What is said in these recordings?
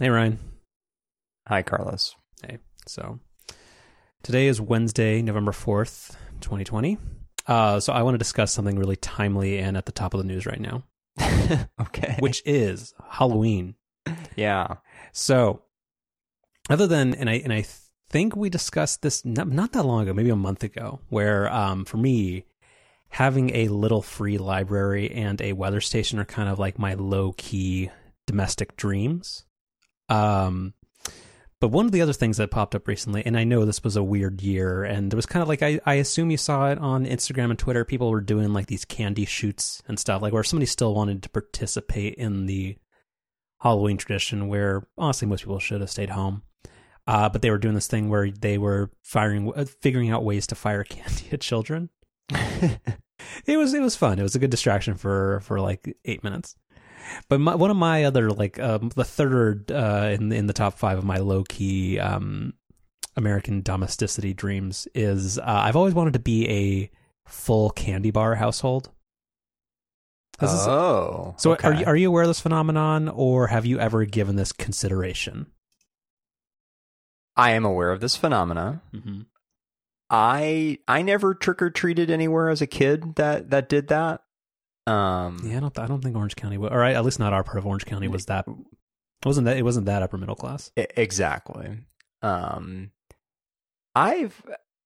Hey, Ryan. Hi, Carlos. Hey. So today is Wednesday, November 4th, 2020. Uh, so I want to discuss something really timely and at the top of the news right now, okay. which is Halloween. yeah. So other than, and I, and I think we discussed this not, not that long ago, maybe a month ago, where um, for me, having a little free library and a weather station are kind of like my low key domestic dreams. Um, but one of the other things that popped up recently, and I know this was a weird year, and it was kind of like I, I assume you saw it on Instagram and Twitter. People were doing like these candy shoots and stuff, like where somebody still wanted to participate in the Halloween tradition, where honestly most people should have stayed home. Uh, but they were doing this thing where they were firing, uh, figuring out ways to fire candy at children. it was it was fun. It was a good distraction for for like eight minutes. But my, one of my other like um, the third uh, in in the top five of my low key um, American domesticity dreams is uh, I've always wanted to be a full candy bar household. This oh, so okay. are you are you aware of this phenomenon, or have you ever given this consideration? I am aware of this phenomena. Mm-hmm. I I never trick or treated anywhere as a kid that that did that. Um, yeah, I don't. I don't think Orange County, or at least not our part of Orange County, was that. It wasn't that. It wasn't that upper middle class. Exactly. Um, I've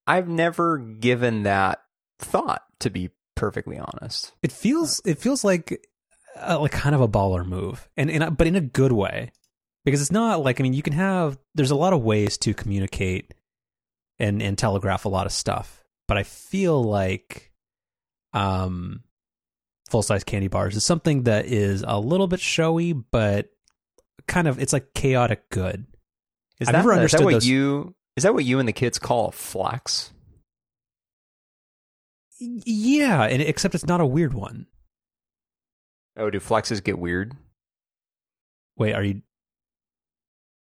I've never given that thought to be perfectly honest. It feels it feels like uh, like kind of a baller move, and and but in a good way, because it's not like I mean you can have there's a lot of ways to communicate and and telegraph a lot of stuff, but I feel like um full size candy bars is something that is a little bit showy, but kind of it's like chaotic good. Is I've that, never understood is that what those... you is that what you and the kids call a flex? Yeah, and except it's not a weird one. Oh, do flexes get weird? Wait, are you?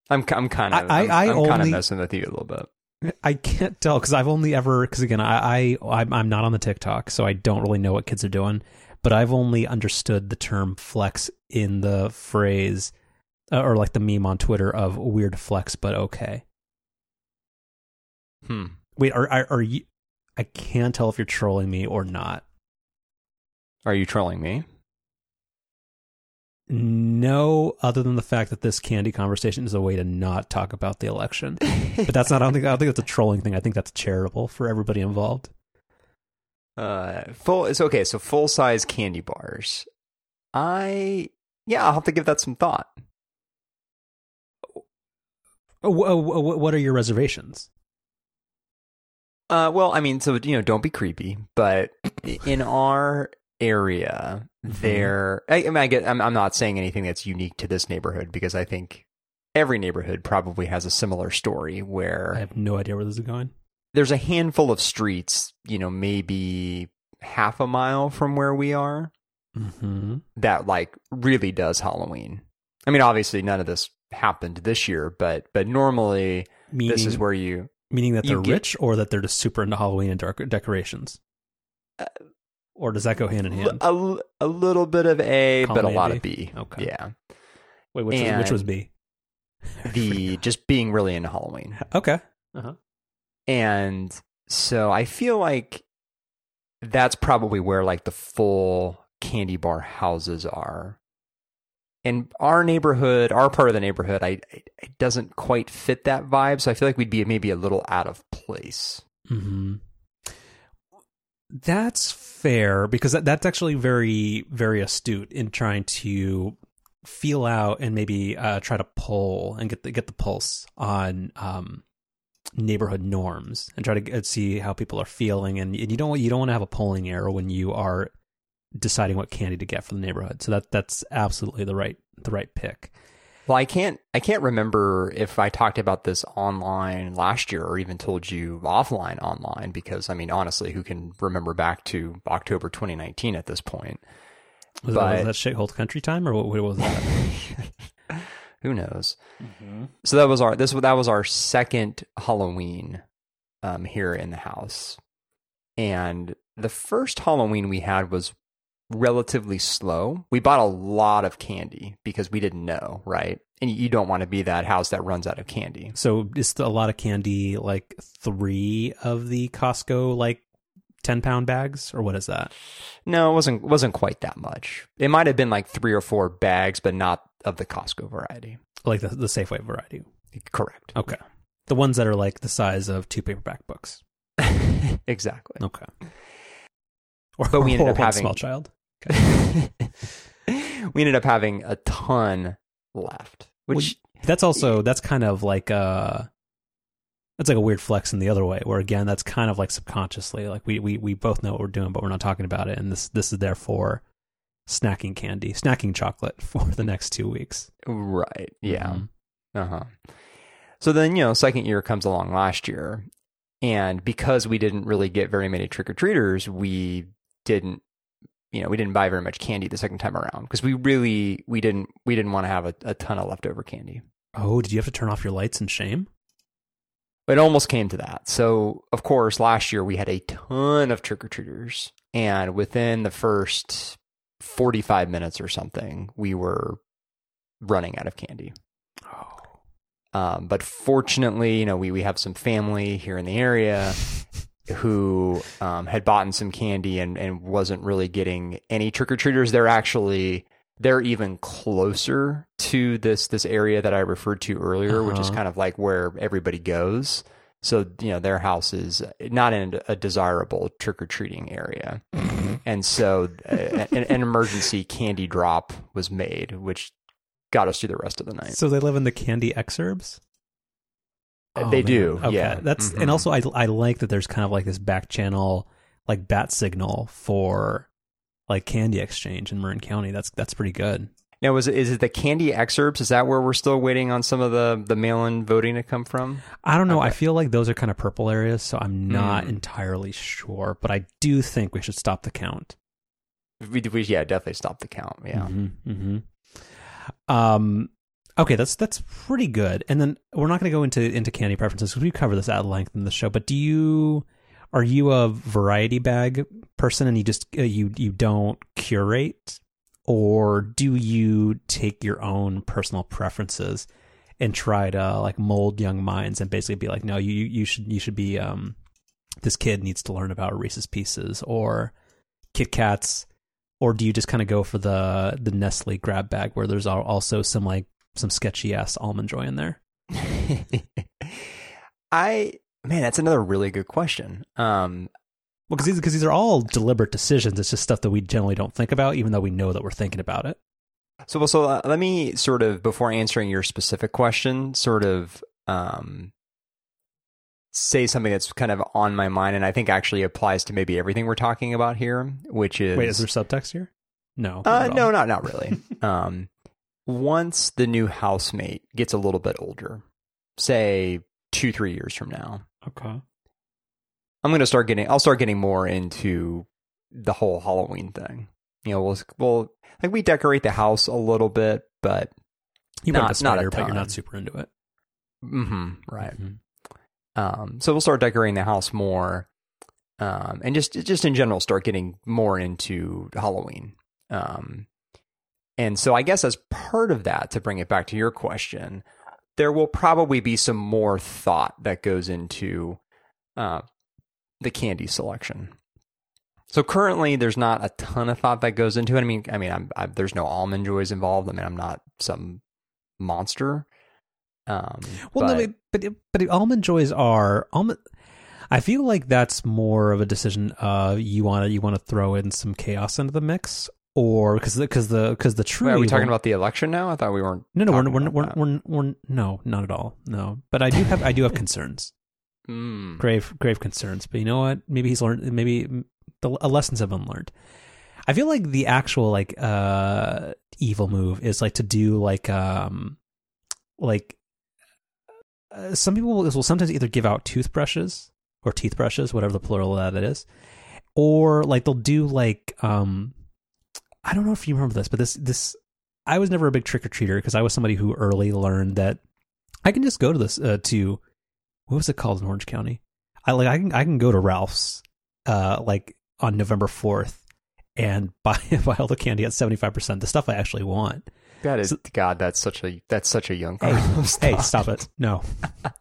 I'm I'm kind of I, I, am kind of messing with you a little bit. I can't tell because I've only ever because again I, I I'm not on the TikTok, so I don't really know what kids are doing but I've only understood the term flex in the phrase uh, or like the meme on Twitter of weird flex, but okay. Hmm. Wait, are, are, are you? I can't tell if you're trolling me or not. Are you trolling me? No, other than the fact that this candy conversation is a way to not talk about the election. but that's not. I don't think. I don't think that's a trolling thing. I think that's charitable for everybody involved. Uh, full. It's okay. So full size candy bars. I yeah, I'll have to give that some thought. What are your reservations? Uh, well, I mean, so you know, don't be creepy, but in our area, mm-hmm. there. I, I, mean, I get. I'm, I'm not saying anything that's unique to this neighborhood because I think every neighborhood probably has a similar story where I have no idea where this is going there's a handful of streets, you know, maybe half a mile from where we are, mm-hmm. that like really does Halloween. I mean, obviously, none of this happened this year, but but normally meaning, this is where you meaning that they're get, rich or that they're just super into Halloween and dark decorations. Uh, or does that go hand in hand? A, a little bit of A, Column but a, a lot B? of B. Okay. Yeah. Wait, which, was, which was B? the just being really into Halloween. Okay. Uh-huh. And so I feel like that's probably where like the full candy bar houses are. In our neighborhood, our part of the neighborhood, I, it doesn't quite fit that vibe. So I feel like we'd be maybe a little out of place. Hmm. That's fair because that, that's actually very, very astute in trying to feel out and maybe uh, try to pull and get the get the pulse on um, neighborhood norms and try to uh, see how people are feeling. And, you don't you don't want to have a polling error when you are deciding what candy to get for the neighborhood. So that that's absolutely the right the right pick. Well, I can't I can't remember if I talked about this online last year or even told you offline online because I mean honestly, who can remember back to October 2019 at this point? Was, but, that, was that shithole country time or what, what was that? Who knows? Mm-hmm. So that was our this that was our second Halloween um, here in the house, and the first Halloween we had was relatively slow. We bought a lot of candy because we didn't know, right? And you don't want to be that house that runs out of candy. So just a lot of candy like three of the Costco like ten pound bags, or what is that? No, it wasn't wasn't quite that much. It might have been like three or four bags, but not of the Costco variety. Like the the Safeway variety. Correct. Okay. The ones that are like the size of two paperback books. exactly. Okay. Or, But we ended up having- small child. we ended up having a ton left, which That's also that's kind of like a that's like a weird flex in the other way, where again that's kind of like subconsciously like we we we both know what we're doing, but we're not talking about it, and this this is therefore snacking candy, snacking chocolate for the next two weeks. right, yeah. Mhm. Uh huh. So then, you know, second year comes along last year. And because we didn't really get very many trick or treaters, we didn't, you know, we didn't buy very much candy the second time around because we really, we didn't, we didn't want to have a, a ton of leftover candy. Oh, did you have to turn off your lights in shame? It almost came to that. So, of course, last year we had a ton of trick or treaters. And within the first 45 minutes or something, we were running out of candy. Oh, Um, but fortunately, you know, we, we have some family here in the area who um, had bought in some candy and, and wasn't really getting any trick or treaters. They're actually they're even closer to this this area that I referred to earlier, which is Uh-huh. kind of like where everybody goes. So you know, their house is not in a desirable trick or treating area, and so uh, an, an emergency candy drop was made, which got us through the rest of the night. so they live in the candy exurbs. Oh, they man. do, Okay, yeah. that's Mhm. and also I I like that there's kind of like this back channel like bat signal for like candy exchange in Marin County. That's that's pretty good. Now, is it, is it the candy excerpts? Is that where we're still waiting on some of the, the mail in voting to come from? I don't know. I feel like those are kind of purple areas, so I'm not Hmm. entirely sure. But I do think we should stop the count. We, we yeah, definitely stop the count. Yeah. hmm Um. Okay, that's that's pretty good. And then we're not going to go into into candy preferences because we cover this at length in the show. But do you are you a variety bag person and you just uh, you you don't curate, or do you take your own personal preferences and try to like mold young minds and basically be like, no, you you should you should be um this kid needs to learn about Reese's Pieces or Kit Kats or do you just kind of go for the the Nestle grab bag where there's also some like some sketchy ass almond joy in there? I man, that's another really good question. Um, Well, because these, 'cause these are all deliberate decisions. It's just stuff that we generally don't think about, even though we know that we're thinking about it. so well, so uh, let me sort of before answering your specific question, sort of um, say something that's kind of on my mind, and I think actually applies to maybe everything we're talking about here, which is Wait, is there subtext here? No. not Uh, at no, not not really. um, once the new housemate gets a little bit older, say two three years from now, Okay. I'm going to start getting. I'll start getting more into the whole Halloween thing. You know, we'll we'll like we decorate the house a little bit, but You Not- want the not a spider, but you're not super into it. hmm right. Mhm. Um, so we'll start decorating the house more, um, and just just in general start getting more into Halloween. Um, and so I guess as part of that, to bring it back to your question, there will probably be some more thought that goes into uh, the candy selection. So currently, there's not a ton of thought that goes into it. I mean, I mean, I'm, I, there's no almond joys involved. I mean, I'm not some monster. Um, Well, but- no, but but almond joys are almond. I feel like that's more of a decision. Uh, you want to you want to throw in some chaos into the mix, or because because the because the true Wait, are we evil- talking about the election now? I thought we weren't. No, no, we're we're, we're, we're, we're, no, not at all. No, but I do have I do have concerns, Mm. grave grave concerns. But you know what? Maybe he's learned. Maybe the lessons have been learned. I feel like the actual like uh evil move is like to do like um like uh, some people will, will sometimes either give out toothbrushes or teeth brushes, whatever the plural of that is, or like they'll do like um I don't know if you remember this, but this this I was never a big trick or treater because I was somebody who early learned that I can just go to this uh, to what was it called in Orange County? I like I can I can go to Ralph's uh like on November fourth and buy buy all the candy at seventy five percent, the stuff I actually want. That is So- God. That's such a that's such a young. Hey, hey, stop it! No,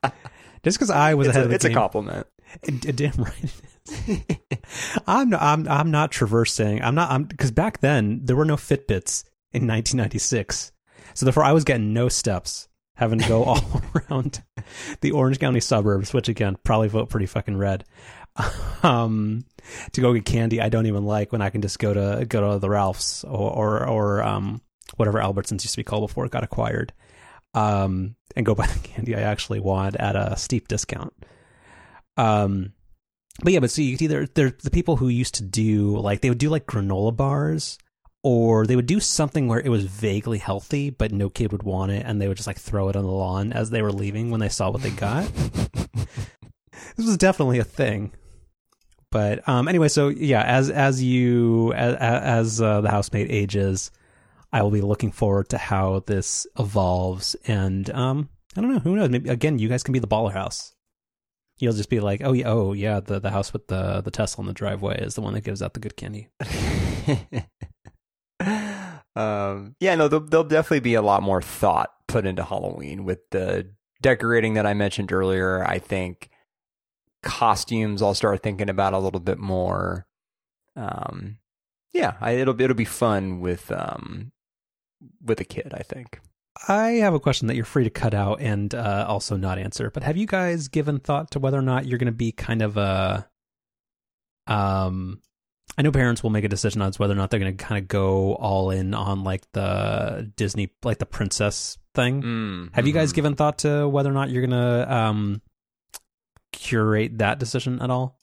just because I was It's, ahead a, of the it's a game, compliment. it- it- damn right. I'm not, I'm I'm not traversing. I'm not. I'm because back then there were no Fitbits in 1996, so therefore I was getting no steps, having to go all around the Orange County suburbs, which again probably vote pretty fucking red. Um, to go get candy I don't even like when I can just go to go to the Ralphs or or, or um whatever Albertsons used to be called before it got acquired. Um, and go buy the candy I actually want at a steep discount. Um, but yeah, but so you could either they're the people who used to do like they would do like granola bars, or they would do something where it was vaguely healthy, but no kid would want it, and they would just like throw it on the lawn as they were leaving when they saw what they got. this was definitely a thing. But um, anyway, so yeah, as as you as, as uh, the housemate ages, I will be looking forward to how this evolves, and um, I don't know, who knows? Maybe again, you guys can be the baller house. You'll just be like, oh yeah, oh yeah, the the house with the the Tesla in the driveway is the one that gives out the good candy. um, yeah, no, there'll, there'll definitely be a lot more thought put into Halloween with the decorating that I mentioned earlier. I think costumes I'll start thinking about a little bit more. Um, yeah, I, it'll it'll be fun with um with a kid. I think. I have a question that you're free to cut out and uh, also not answer. But have you guys given thought to whether or not you're going to be kind of a um I know parents will make a decision on whether or not they're going to kind of go all in on like the Disney like the princess thing. Mm, Have you guys mhm. given thought to whether or not you're going to um curate that decision at all?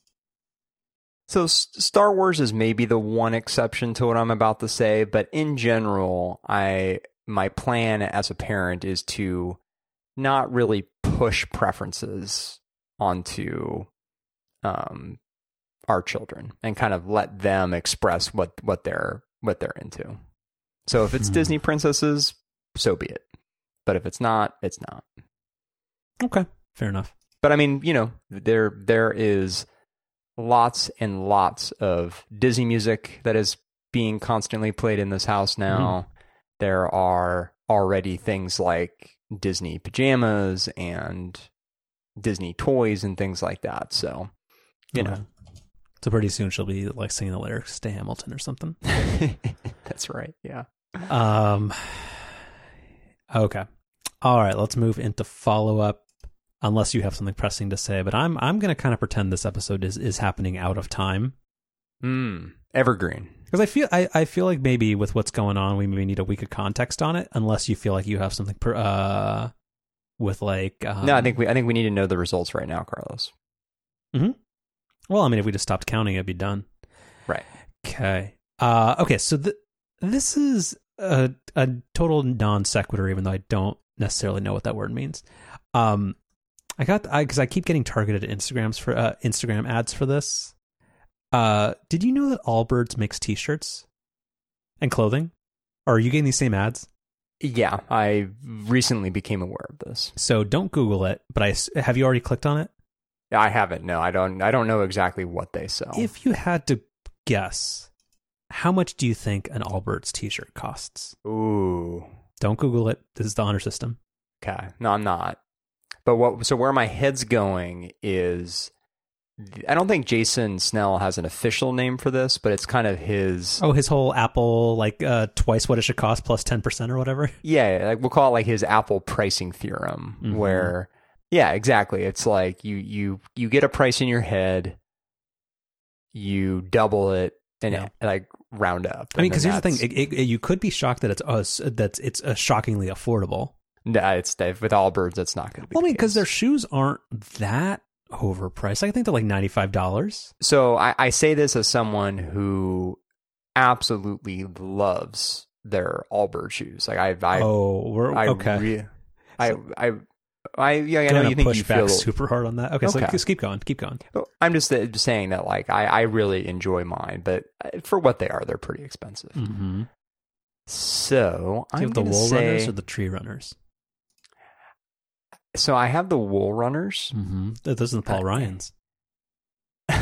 So S- Star Wars is maybe the one exception to what I'm about to say, but in general, I my plan as a parent is to not really push preferences onto um our children and kind of let them express what what they're what they're into. So if it's Hmm. Disney princesses, so be it. But if it's not, it's not. Okay, fair enough. But I mean, you know, there there is lots and lots of Disney music that is being constantly played in this house now. There are already things like Disney pajamas and Disney toys and things like that. So, you know, So pretty soon she'll be like singing the lyrics to Hamilton or something. that's right. Yeah. Um. Okay. All right. Let's move into follow up. Unless you have something pressing to say, but I'm I'm going to kind of pretend this episode is is happening out of time Mm, evergreen. Because I feel I, I feel like maybe with what's going on, we maybe need a week of context on it. Unless you feel like you have something per, uh with like um, no, I think we I think we need to know the results right now, Carlos. Hmm. Well, I mean, if we just stopped counting, it'd be done. Right. Okay. Uh, okay. So th- this is a, a total non sequitur, even though I don't necessarily know what that word means. Um, I got I because I keep getting targeted Instagrams for uh, Instagram ads for this. Uh, did you know that Allbirds makes T-shirts and clothing? Are you getting these same ads? Yeah, I recently became aware of this. So don't Google it. But I have you already clicked on it? I haven't. No, I don't. I don't know exactly what they sell. If you had to guess, how much do you think an Allbirds T-shirt costs? Ooh. Don't Google it. This is the honor system. Okay. No, I'm not. But what? So where my head's going is, I don't think Jason Snell has an official name for this, but it's kind of his. Oh, his whole Apple like uh, twice what it should cost plus ten percent or whatever. Yeah, like we'll call it like his Apple pricing theorem, Mhm. where yeah, exactly. It's like you you you get a price in your head, you double it, and Yeah. like round up. I mean, because here's the thing: it, it, you could be shocked that it's us that it's uh, shockingly affordable. Nah, it's with Allbirds. That's not going to be. Well, I mean, because their shoes aren't that overpriced. I think they're like ninety five dollars. So I, I say this as someone who absolutely loves their Allbird shoes. Like I, I, Oh, we're I, okay. re- I, So- I, I, yeah, I know you think push you back feel. super hard on that. Okay, so just keep going, keep going. I'm just uh, saying that, like, I, I really enjoy mine, but uh, for what they are, they're pretty expensive. Mm-hmm. So Do I'm have the wool say, runners or the tree runners? So I have the wool runners, Mm-hmm. Those are the Paul Uh, Ryans.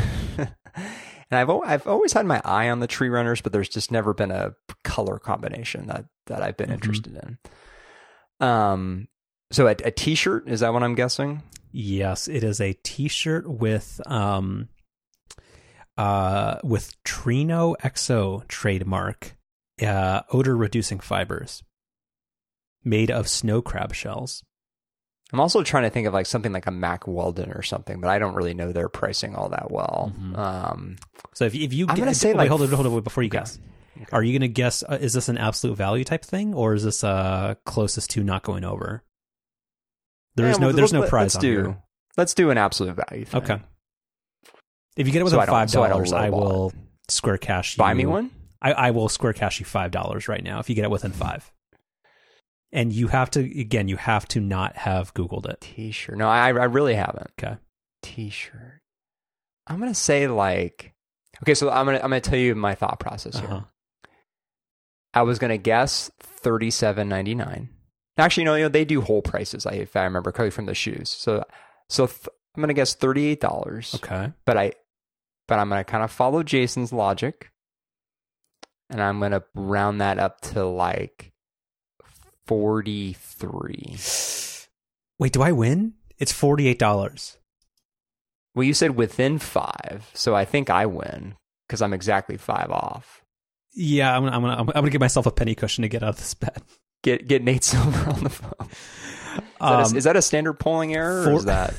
And I've I've always had my eye on the tree runners, but there's just never been a color combination that that I've been Mhm. interested in. Um, so a, a t-shirt is that what I'm guessing? Yes, it is a T-shirt with um, uh, with TrinoXO trademark, uh, odor reducing fibers, made of snow crab shells. I'm also trying to think of like something like a Mack Weldon or something, but I don't really know their pricing all that well. Mhm. Um, So if if you I'm get, gonna say, wait, like, hold on, hold on, wait, before you okay. guess, are you going to guess? Uh, is this an absolute value type thing, or is this uh closest to not going over? There is yeah, no well, there's no prize Let's on do here. let's do an absolute value. Thing. Okay. If you get it So within don't- five so I dollars, I, will square cash. Buy you- me one. I, I will square cash you five dollars right now if you get it within five. And you have to again, you have to not have Googled it. T-shirt. No, I I really haven't. Okay. T-shirt. I'm gonna say like. Okay, so I'm gonna I'm gonna tell you my thought process here. Uh-huh. I was gonna guess thirty seven ninety nine. Actually, no, you know they do whole prices. I, if I remember correctly from the shoes. So, so th- I'm gonna guess thirty eight dollars. Okay. But I, but I'm gonna kind of follow Jason's logic, and I'm gonna round that up to like forty three. Wait, do I win? It's forty eight dollars. Well, you said within five, so I think I win because I'm exactly five off. Yeah, I'm gonna, I'm gonna I'm gonna give myself a penny cushion to get out of this bet. Get get Nate Silver on the phone. Is, that, Um, a, is that a standard polling error? or for- is that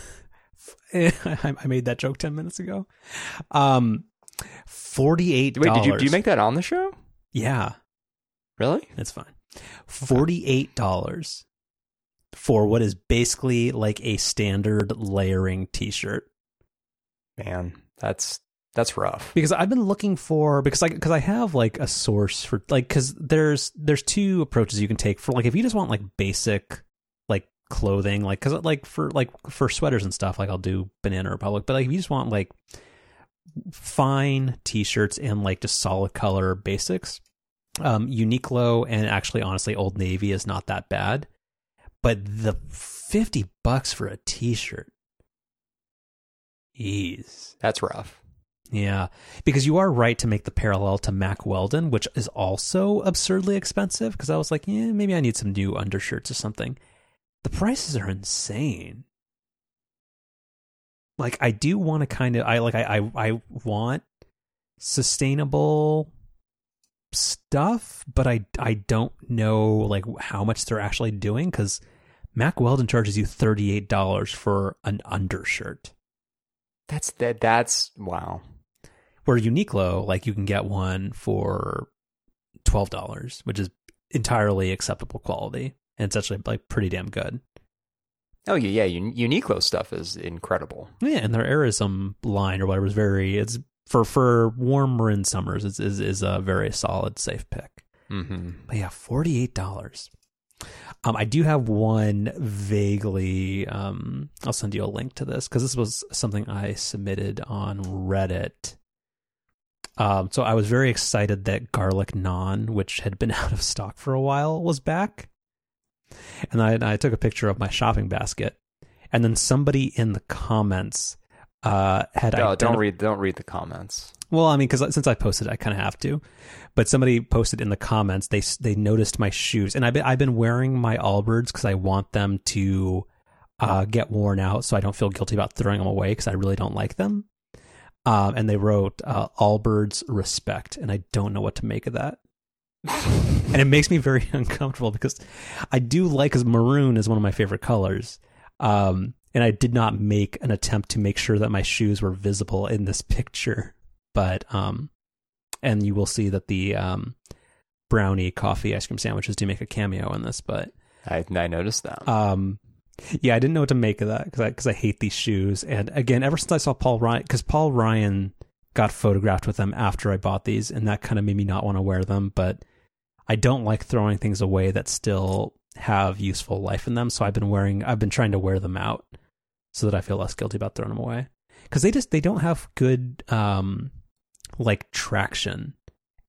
I made that joke ten minutes ago. Um, forty eight. wait? Did you do you make that on the show? Yeah, Really? it's fine. Forty eight dollars for what is basically like a standard layering T-shirt. Man, that's that's rough. because I've been looking for because I because I have like a source for like because there's there's two approaches you can take for like if you just want like basic like clothing like because like for like for sweaters and stuff like I'll do Banana Republic but like if you just want like fine t-shirts and like just solid color basics um Uniqlo and actually honestly Old Navy is not that bad but the 50 bucks for a t-shirt Jeez. That's rough. Yeah, because you are right to make the parallel to Mack Weldon, which is also absurdly expensive. Because I was like, yeah, maybe I need some new undershirts or something. The prices are insane. Like, I do want to kind of, I like, I, I, I want sustainable stuff, but I, I don't know like how much they're actually doing because Mack Weldon charges you thirty eight dollars for an undershirt. That's that. That's wow. Where Uniqlo, like you can get one for twelve dollars, which is entirely acceptable quality, and it's actually like pretty damn good. Oh yeah, yeah. Un- Uniqlo stuff is incredible. Yeah, and their AIRism line or whatever is very it's for for warm marin summers is is, is a very solid safe pick. Mm-hmm. But yeah, forty eight dollars. Um, I do have one vaguely. Um, I'll send you a link to this because this was something I submitted on Reddit. Um, so I was very excited that garlic naan, which had been out of stock for a while, was back. And I, I took a picture of my shopping basket, and then somebody in the comments uh, had Oh, don't read. Don't read the comments. well, I mean, because since I posted, I kind of have to. But somebody posted in the comments they they noticed my shoes, and I've been I've been wearing my Allbirds because I want them to uh, get worn out, so I don't feel guilty about throwing them away because I really don't like them. Um, and they wrote uh, Allbirds respect, and I don't know what to make of that. and it makes me very uncomfortable because I do like because maroon is one of my favorite colors. Um, and I did not make an attempt to make sure that my shoes were visible in this picture, but um, and you will see that the um, brownie coffee ice cream sandwiches do make a cameo in this, but I I noticed that. um, yeah, I didn't know what to make of that because I because I hate these shoes, and again, ever since I saw Paul Ryan, because Paul Ryan got photographed with them after I bought these, and that kind of made me not want to wear them, but I don't like throwing things away that still have useful life in them. So I've been wearing, I've been trying to wear them out so that I feel less guilty about throwing them away because they just they don't have good um like traction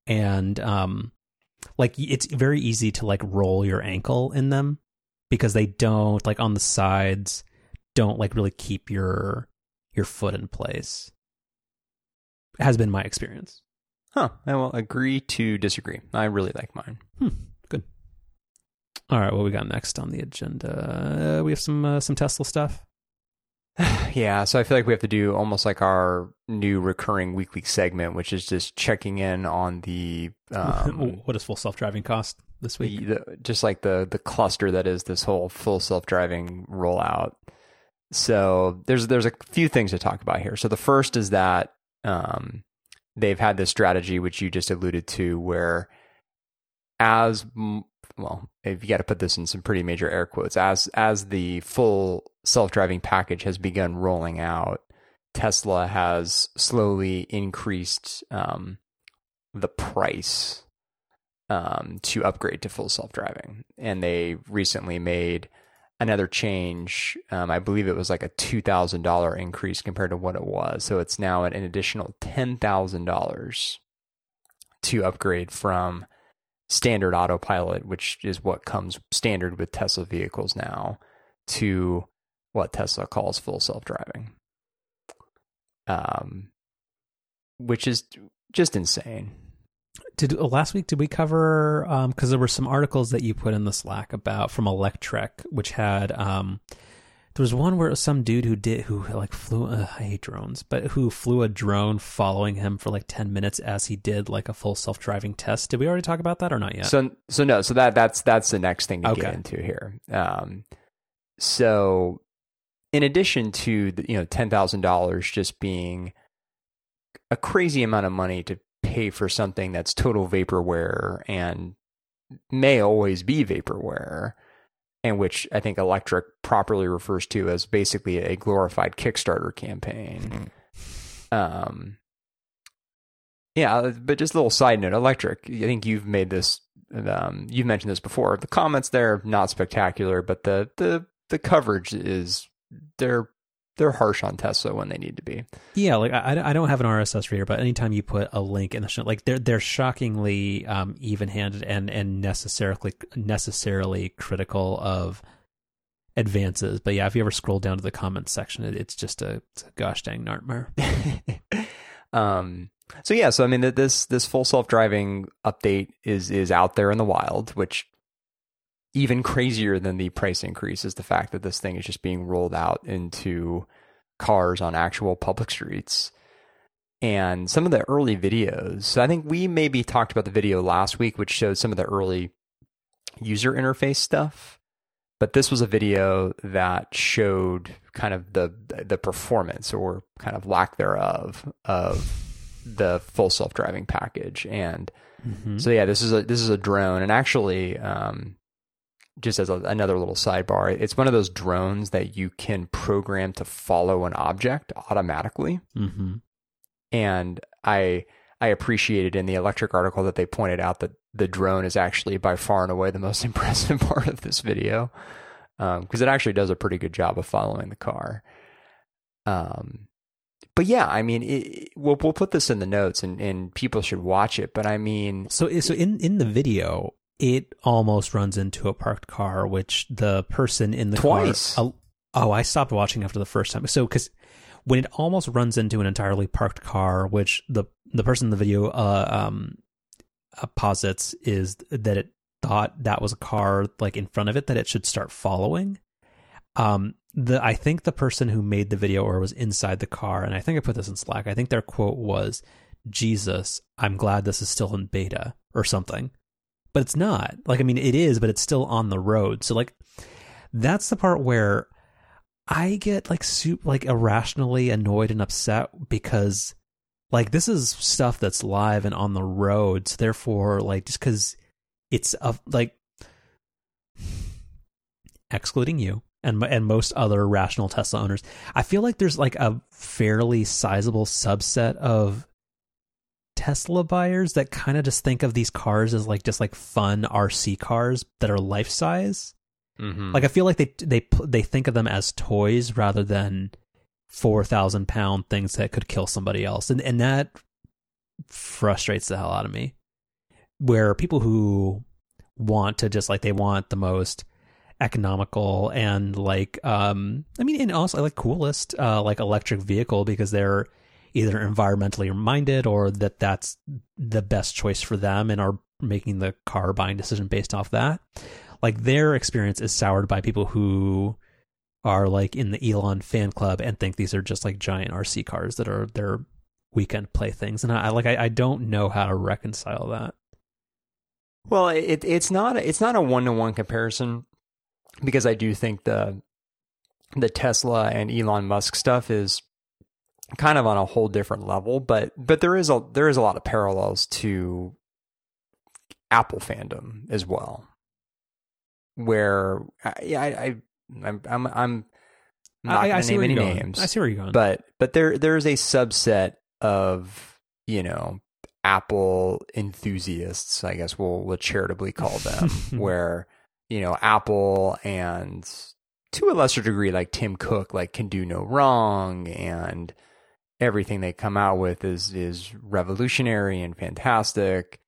and um like it's very easy to like roll your ankle in them because they don't like on the sides don't like really keep your your foot in place it has been my experience. Huh. I will agree to disagree. I really like mine. Hmm. Good. All right. What we got next on the agenda? Uh, we have some uh, some Tesla stuff. yeah, so I feel like we have to do almost like our new recurring weekly segment, which is just checking in on the um, what does full self driving cost this week? the, the, just like the the cluster that is this whole full self driving rollout. So there's there's a few things to talk about here. So the first is that um, they've had this strategy, which you just alluded to, where as well, if you got to put this in some pretty major air quotes, as as the full self-driving package has begun rolling out, Tesla has slowly increased um, the price um, to upgrade to full self-driving, and they recently made another change. Um, I believe it was like a two thousand dollar increase compared to what it was, so it's now an additional ten thousand dollars to upgrade from standard autopilot, which is what comes standard with Tesla vehicles now, to what Tesla calls full self driving. Um, which is just insane. Did uh, last week did we cover because um, there were some articles that you put in the Slack about from Electrek, which had um, there was one where some dude who did who like flew. Uh, I hate drones, but who flew a drone following him for like ten minutes as he did like a full self driving test. Did we already talk about that or not yet? So so no. So that that's that's the next thing to okay. get into here. Um, so in addition to the, you know ten thousand dollars just being a crazy amount of money to pay for something that's total vaporware and may always be vaporware and which I think Electrek properly refers to as basically a glorified Kickstarter campaign. Um, yeah, uh, but just a little side note, Electrek. I think you've made this, um, you've mentioned this before. The comments there not spectacular, but the the the coverage is they're they're harsh on Tesla when they need to be. Yeah, like I, I don't have an RSS reader, but anytime you put a link in the show, like they're they're shockingly um, even handed and and necessarily necessarily critical of advances. But yeah, if you ever scroll down to the comments section, it, it's just a, it's a gosh dang nightmare. um. So yeah, so I mean, this this full self driving update is is out there in the wild, which even crazier than the price increase is the fact that this thing is just being rolled out into cars on actual public streets. And some of the early videos, so I think we maybe talked about the video last week, which showed some of the early user interface stuff. But this was a video that showed kind of the the performance or kind of lack thereof of the full self driving package. And mm-hmm. so yeah, this is a this is a drone, and actually, um, just as a, another little sidebar, it's one of those drones that you can program to follow an object automatically. Mm-hmm. And I I appreciated in the Electrek article that they pointed out that the drone is actually by far and away the most impressive part of this video because um, it actually does a pretty good job of following the car. Um, but yeah, I mean, it, we'll we'll put this in the notes, and, and people should watch it. But I mean, so so in in the video, it almost runs into a parked car, which the person in the Twice. car. Oh, I stopped watching after the first time. So, because when it almost runs into an entirely parked car, which the the person in the video uh, um, uh, posits is that it thought that was a car like in front of it that it should start following. Um, the I think the person who made the video or was inside the car, and I think I put this in Slack. I think their quote was, "Jesus, I'm glad this is still in beta" or something but it's not. Like, I mean, it is, but it's still on the road. So, like, that's the part where I get like soup, like irrationally annoyed and upset because, like, this is stuff that's live and on the road. So, therefore, like, just because it's a, like, excluding you and and most other rational Tesla owners, I feel like there's like a fairly sizable subset of Tesla buyers that kind of just think of these cars as like just like fun RC cars that are life size. Mm-hmm. Like I feel like they they they think of them as toys rather than four thousand pound things that could kill somebody else, and and that frustrates the hell out of me. Where people who want to just like they want the most economical and like um I mean and also like coolest uh like electric vehicle because they're either environmentally minded or that that's the best choice for them and are making the car buying decision based off that. Like their experience is soured by people who are like in the Elon fan club and think these are just like giant RC cars that are their weekend playthings. And I, like I, I don't know how to reconcile that. Well, it it's not it's not a one to one comparison because I do think the the Tesla and Elon Musk stuff is kind of on a whole different level, but but there is a there is a lot of parallels to Apple fandom as well, where I I, I'm I'm I'm not going to name any names. I see where you're going, but but there there is a subset of you know Apple enthusiasts, I guess we'll, we'll charitably call them, where you know Apple and to a lesser degree like Tim Cook like can do no wrong and everything they come out with is is revolutionary and fantastic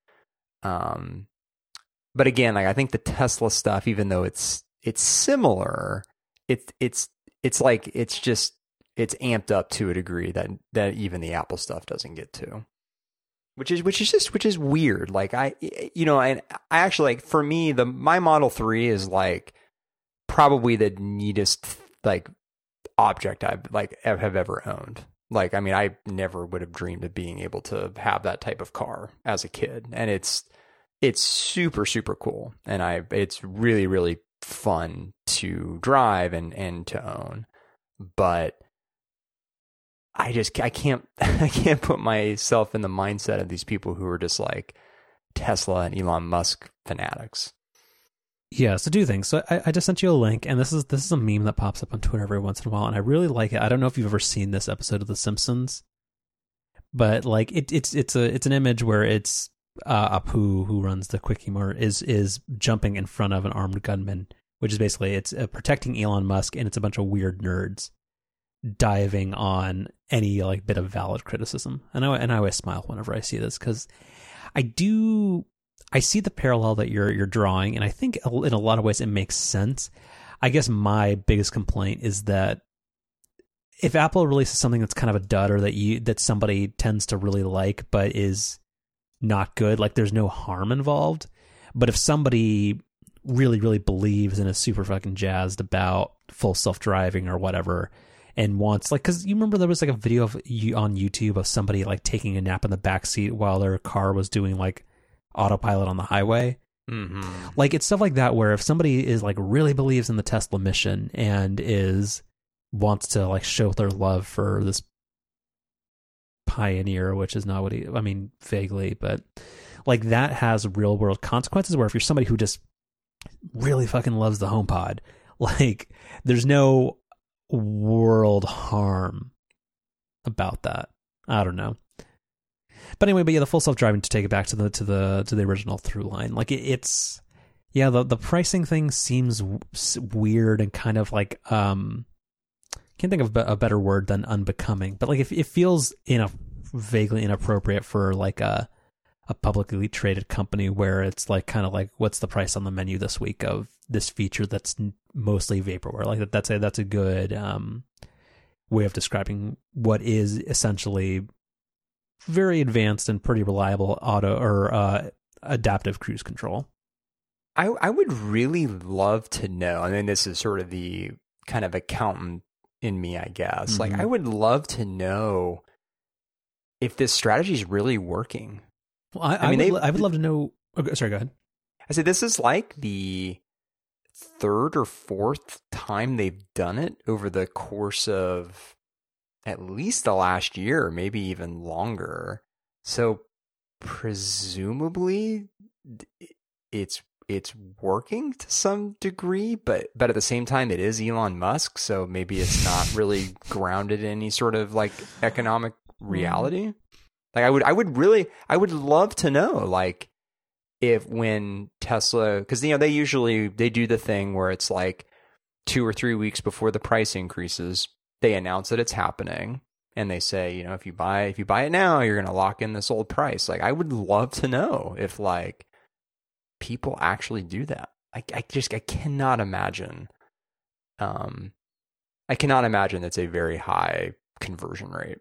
um, but again, like I think the Tesla stuff, even though it's it's similar, it's it's it's like it's just it's amped up to a degree that that even the Apple stuff doesn't get to. Which is which is just which is weird. Like I you know, and I actually like for me the my Model 3 is like probably the neatest like object I've like have ever owned. Like, I mean, I never would have dreamed of being able to have that type of car as a kid, and it's it's super super cool, and I it's really really fun to drive and and to own, but I just I can't I can't put myself in the mindset of these people who are just like Tesla and Elon Musk fanatics. Yeah, so two things. So I, I, just sent you a link, and this is this is a meme that pops up on Twitter every once in a while, and I really like it. I don't know if you've ever seen this episode of The Simpsons, but like it, it's it's a it's an image where it's uh, Apu who runs the Kwik-E-Mart is is jumping in front of an armed gunman, which is basically it's uh, protecting Elon Musk, and it's a bunch of weird nerds diving on any like bit of valid criticism. And I and I always smile whenever I see this because I do I see the parallel that you're you're drawing, and I think in a lot of ways it makes sense. I guess my biggest complaint is that if Apple releases something that's kind of a dud or that you that somebody tends to really like but is not good, like there's no harm involved. But if somebody really really believes and is super fucking jazzed about full self driving or whatever and wants like because you remember there was like a video of you on YouTube of somebody like taking a nap in the back seat while their car was doing like autopilot on the highway. Mm-hmm. Like it's stuff like that where if somebody is like really believes in the Tesla mission and is wants to like show their love for this pioneer, which is not what he I mean vaguely, but like that has real world consequences where if you're somebody who just really fucking loves the HomePod, like there's no world harm about that. I don't know. But anyway, but yeah, the full self driving to take it back to the to the to the original through line, like it, it's yeah, the the pricing thing seems weird and kind of like um can't think of a better word than unbecoming, but like if it feels in a vaguely inappropriate for like a a publicly traded company where it's like kind of like what's the price on the menu this week of this feature that's mostly vaporware? Like that that's a that's a good um way of describing what is essentially very advanced and pretty reliable auto or uh, adaptive cruise control. I I would really love to know. I mean, this is sort of the kind of accountant in me, I guess. Mm-hmm. Like, I would love to know if this strategy is really working. Well, I, I, I mean, would, I would love to know. Okay, sorry, go ahead. I said this is like the third or fourth time they've done it over the course of at least the last year, maybe even longer. So presumably it's it's working to some degree, but but at the same time it is Elon Musk, so maybe it's not really grounded in any sort of like economic mm-hmm. reality. Like I would I would really I would love to know like if when Tesla cuz you know they usually they do the thing where it's like 2 or 3 weeks before the price increases they announce that it's happening and they say, you know, if you buy if you buy it now, you're going to lock in this old price. Like I would love to know if like people actually do that. I, I just I cannot imagine. Um, I cannot imagine that's a very high conversion rate.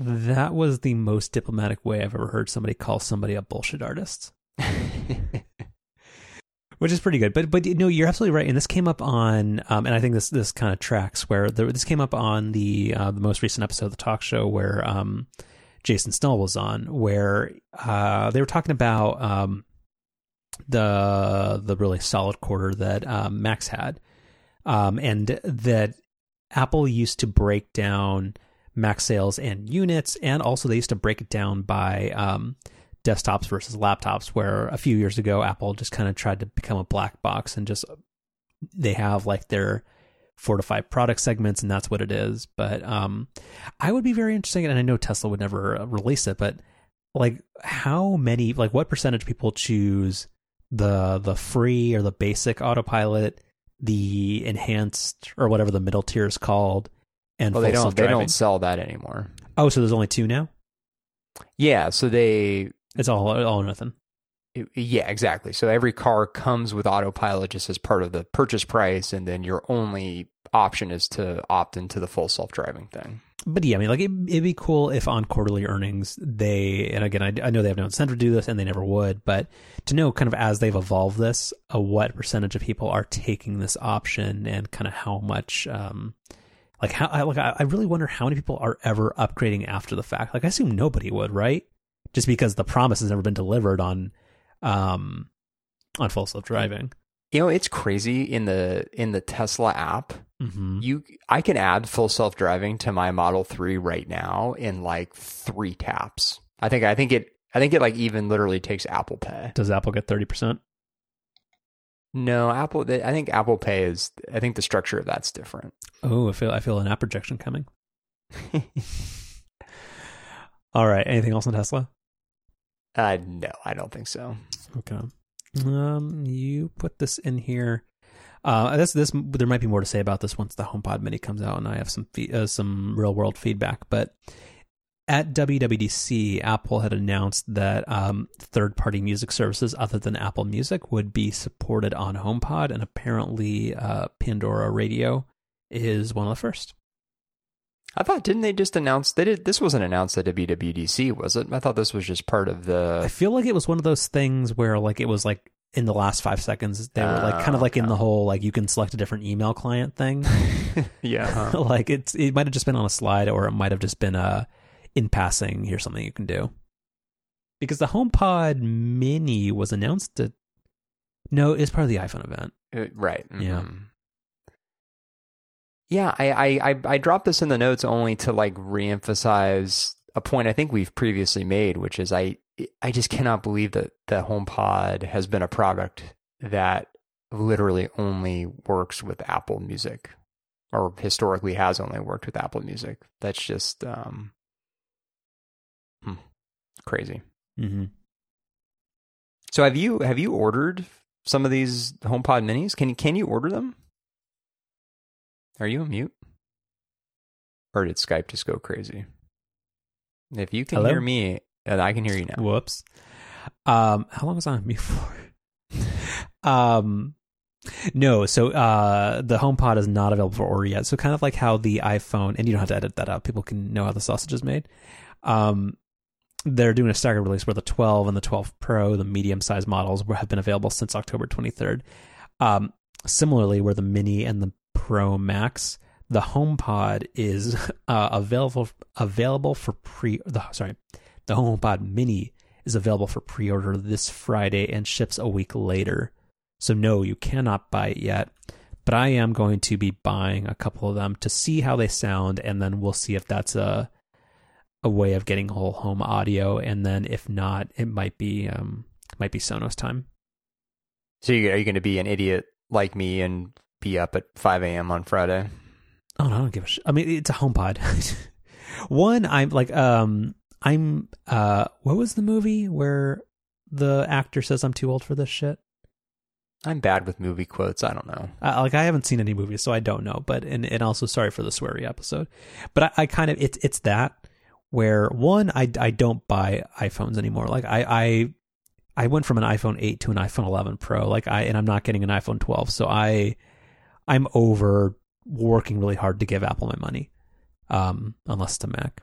That was the most diplomatic way I've ever heard somebody call somebody a bullshit artist. Which is pretty good, but but no, you're absolutely right. And this came up on, um, and I think this this kind of tracks where the, this came up on the uh, the most recent episode of the talk show where um, Jason Snell was on, where uh, they were talking about um, the the really solid quarter that um, Macs had, um, and that Apple used to break down Mac sales and units, and also they used to break it down by um, desktops versus laptops. Where a few years ago, Apple just kind of tried to become a black box and just they have like their four to five product segments, and that's what it is. But um, I would be very interested, and I know Tesla would never release it, but like how many, like what percentage of people choose the the free or the basic autopilot, the enhanced or whatever the middle tier is called, and well, they don't they don't sell that anymore. Oh, so there's only two now. Yeah, so they It's all all or nothing. yeah, exactly. So every car comes with autopilot just as part of the purchase price and then your only option is to opt into the full self-driving thing. But yeah, I mean, like it, it'd be cool if on quarterly earnings they, and again, I, I know they have no incentive to do this, and they never would, but to know kind of as they've evolved this, uh, what percentage of people are taking this option, and kind of how much, um, like how, I, like I really wonder how many people are ever upgrading after the fact. Like I assume nobody would, right? Just because the promise has never been delivered on, um, on full self driving. You know, it's crazy in the in the Tesla app. Mm-hmm. You I can add full self-driving to my Model 3 right now in like 3 taps. I think I think it I think it like even literally takes Apple Pay. Does Apple get thirty percent? No, Apple I think Apple Pay is I think the structure of that's different. Oh, I feel I feel an app projection coming. All right. Anything else on Tesla? Uh no, I don't think so. Okay. Um, you put this in here. Uh, this this there might be more to say about this once the HomePod Mini comes out, and I have some fe- uh, some real world feedback. But at WWDC, Apple had announced that um, third party music services other than Apple Music would be supported on HomePod, and apparently, uh, Pandora Radio is one of the first. I thought didn't they just announce they did this wasn't announced at WWDC, was it? I thought this was just part of the. I feel like it was one of those things where like it was like in the last five seconds they were like kind of like in the whole like you can select a different email client thing. Yeah. like it's it might have just been on a slide or it might have just been uh in passing here's something you can do because the HomePod Mini was announced at no it's part of the iPhone event Uh, right. Yeah. Mhm. Yeah, I, I, I, I dropped this in the notes only to like reemphasize a point I think we've previously made, which is I I just cannot believe that the HomePod has been a product that literally only works with Apple Music, or historically has only worked with Apple Music. That's just um, hmm, crazy. mm-hmm. So have you have you ordered some of these HomePod minis? Can you can you order them? Are you on mute? Or did Skype just go crazy? If you can Hello? hear me, uh, I can hear you now. whoops um how long was I on mute for um no so uh the HomePod is not available for order yet so kind of like how the iPhone and you don't have to edit that out people can know how the sausage is made um they're doing a staggered release where the 12 and the 12 Pro, the medium sized models, have been available since October 23rd. Um, similarly, where the Mini and the Pro Max, the HomePod is uh, available available for pre. The sorry, the HomePod Mini is available for pre order this Friday and ships a week later. So no, you cannot buy it yet. But I am going to be buying a couple of them to see how they sound, and then we'll see if that's a a way of getting whole home audio, and then if not, it might be um might be Sonos time. So are you going to be an idiot like me and be up at 5 a.m. on Friday? Oh no, I don't give a shit. I mean, it's a HomePod. One, I'm like, um, I'm uh, what was the movie where the actor says I'm too old for this shit? I'm bad with movie quotes. I don't know. Uh, like I haven't seen any movies, so I don't know. But and and also sorry for the sweary episode. But I, I kind of it's it's that where one I I don't buy iPhones anymore. Like I I I went from an iPhone 8 to an iPhone 11 Pro. Like I and I'm not getting an iPhone 12. So I I'm over working really hard to give Apple my money. Um unless it's a Mac.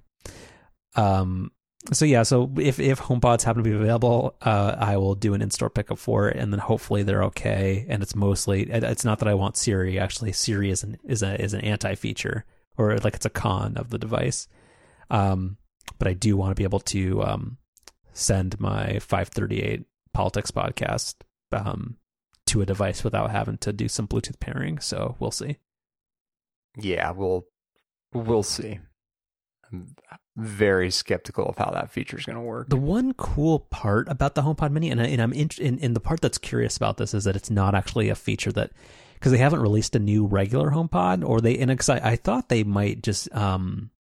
Um, so yeah, so if if HomePods happen to be available, uh, I will do an in-store pickup for it, and then hopefully they're okay. And it's mostly it's not that I want Siri. Actually, Siri is an is a is an anti-feature or like it's a con of the device. Um, but I do want to be able to um, send my 538 politics podcast um, to a device without having to do some Bluetooth pairing. So we'll see. Yeah, we'll we'll see. I'm very skeptical of how that feature is going to work. The one cool part about the HomePod Mini, and, I, and I'm in, in, the part that's curious about this, is that it's not actually a feature that because they haven't released a new regular HomePod, or they and I, I thought they might just um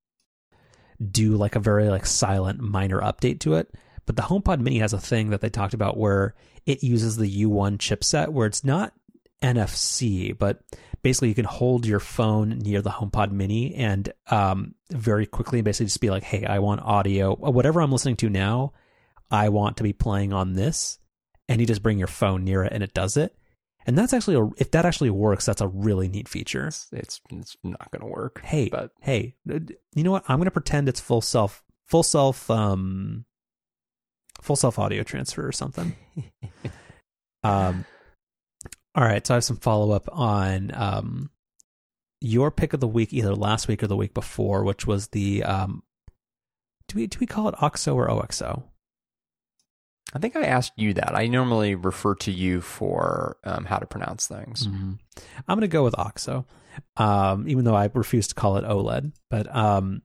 do like a very like silent minor update to it. But the HomePod Mini has a thing that they talked about where it uses the U1 chipset, where it's not NFC, but basically you can hold your phone near the HomePod Mini and um, very quickly basically just be like, "Hey, I want audio. Whatever I'm listening to now, I want to be playing on this." And you just bring your phone near it, and it does it. And that's actually a, if that actually works, that's a really neat feature. It's it's, it's not going to work. Hey, but hey, you know what? I'm going to pretend it's full self, full self, um, full self audio transfer or something. um, all right. So I have some follow up on um your pick of the week, either last week or the week before, which was the um. Do we do we call it OXO or OXO? I think I asked you that. I normally refer to you for um, how to pronounce things. Mm-hmm. I'm going to go with OXO, um, even though I refuse to call it OLED. But um,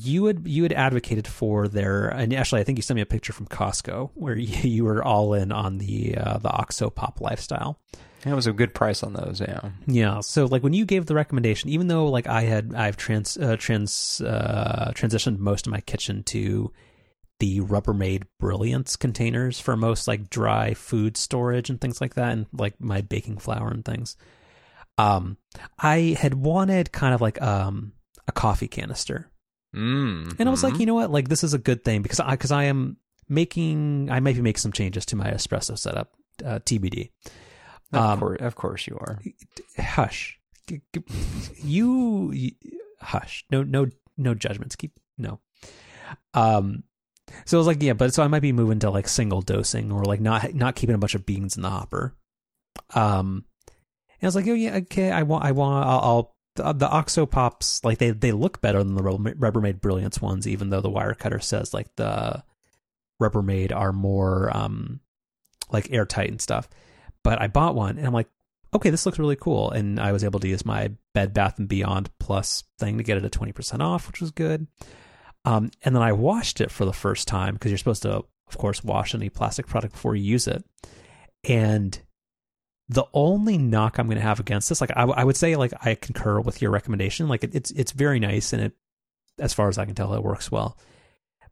you had you had advocated for their, and actually, I think you sent me a picture from Costco where you, you were all in on the uh, the OXO Pop lifestyle. It was a good price on those, yeah. Yeah. So like when you gave the recommendation, even though like I had I've trans uh, trans uh, transitioned most of my kitchen to the Rubbermaid Brilliance containers for most like dry food storage and things like that, and like my baking flour and things. Um, I had wanted kind of like um a coffee canister, mm, and I was like, you know what, like this is a good thing because I because I am making I might be making some changes to my espresso setup, uh, TBD. Of, um, course, of course you are. Hush, you, you hush. No, no, no judgments. Keep no. Um, so I was like, yeah, but so I might be moving to like single dosing or like not not keeping a bunch of beans in the hopper. Um, and I was like, oh yeah, okay, I want, I want, I'll, I'll the, the Oxo pops like they they look better than the Rubbermaid Brilliance ones, even though the Wirecutter says like the Rubbermaid are more um like airtight and stuff. But I bought one and I'm like, okay, this looks really cool, and I was able to use my Bed Bath and Beyond Plus thing to get it at twenty percent off, which was good. Um, and then I washed it for the first time because you're supposed to, of course, wash any plastic product before you use it. And the only knock I'm going to have against this, like I, I, would say, like I concur with your recommendation. Like it, it's it's very nice and it, as far as I can tell, it works well.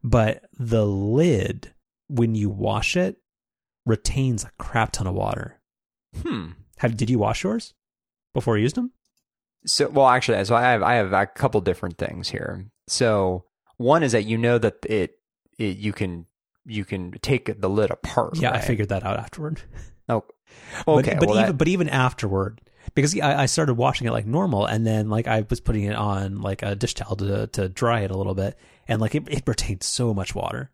But the lid, when you wash it, retains a crap ton of water. Hmm. Have did you wash yours before you used them? So well, actually, so I have I have a couple different things here. So one is that you know that it, it you can you can take the lid apart. Yeah, right? I figured that out afterward. Oh, okay. But, but well, even that... but even afterward, because I, I, started washing it like normal, and then like I was putting it on like a dish towel to to dry it a little bit, and like it, it retained so much water.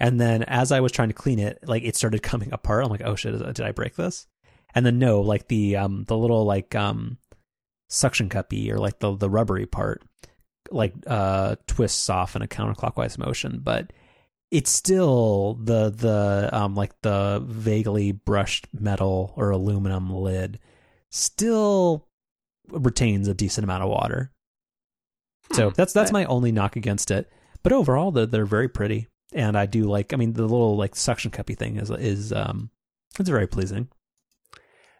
And then as I was trying to clean it, like it started coming apart. I'm like, oh shit, did I break this? And then no, like the um the little like um suction cuppy or like the the rubbery part like uh twists off in a counterclockwise motion, but it's still the the um like the vaguely brushed metal or aluminum lid still retains a decent amount of water. So hmm. that's that's my only knock against it. But overall, they're, they're very pretty, and I do like. I mean, the little like suction cuppy thing is is um it's very pleasing.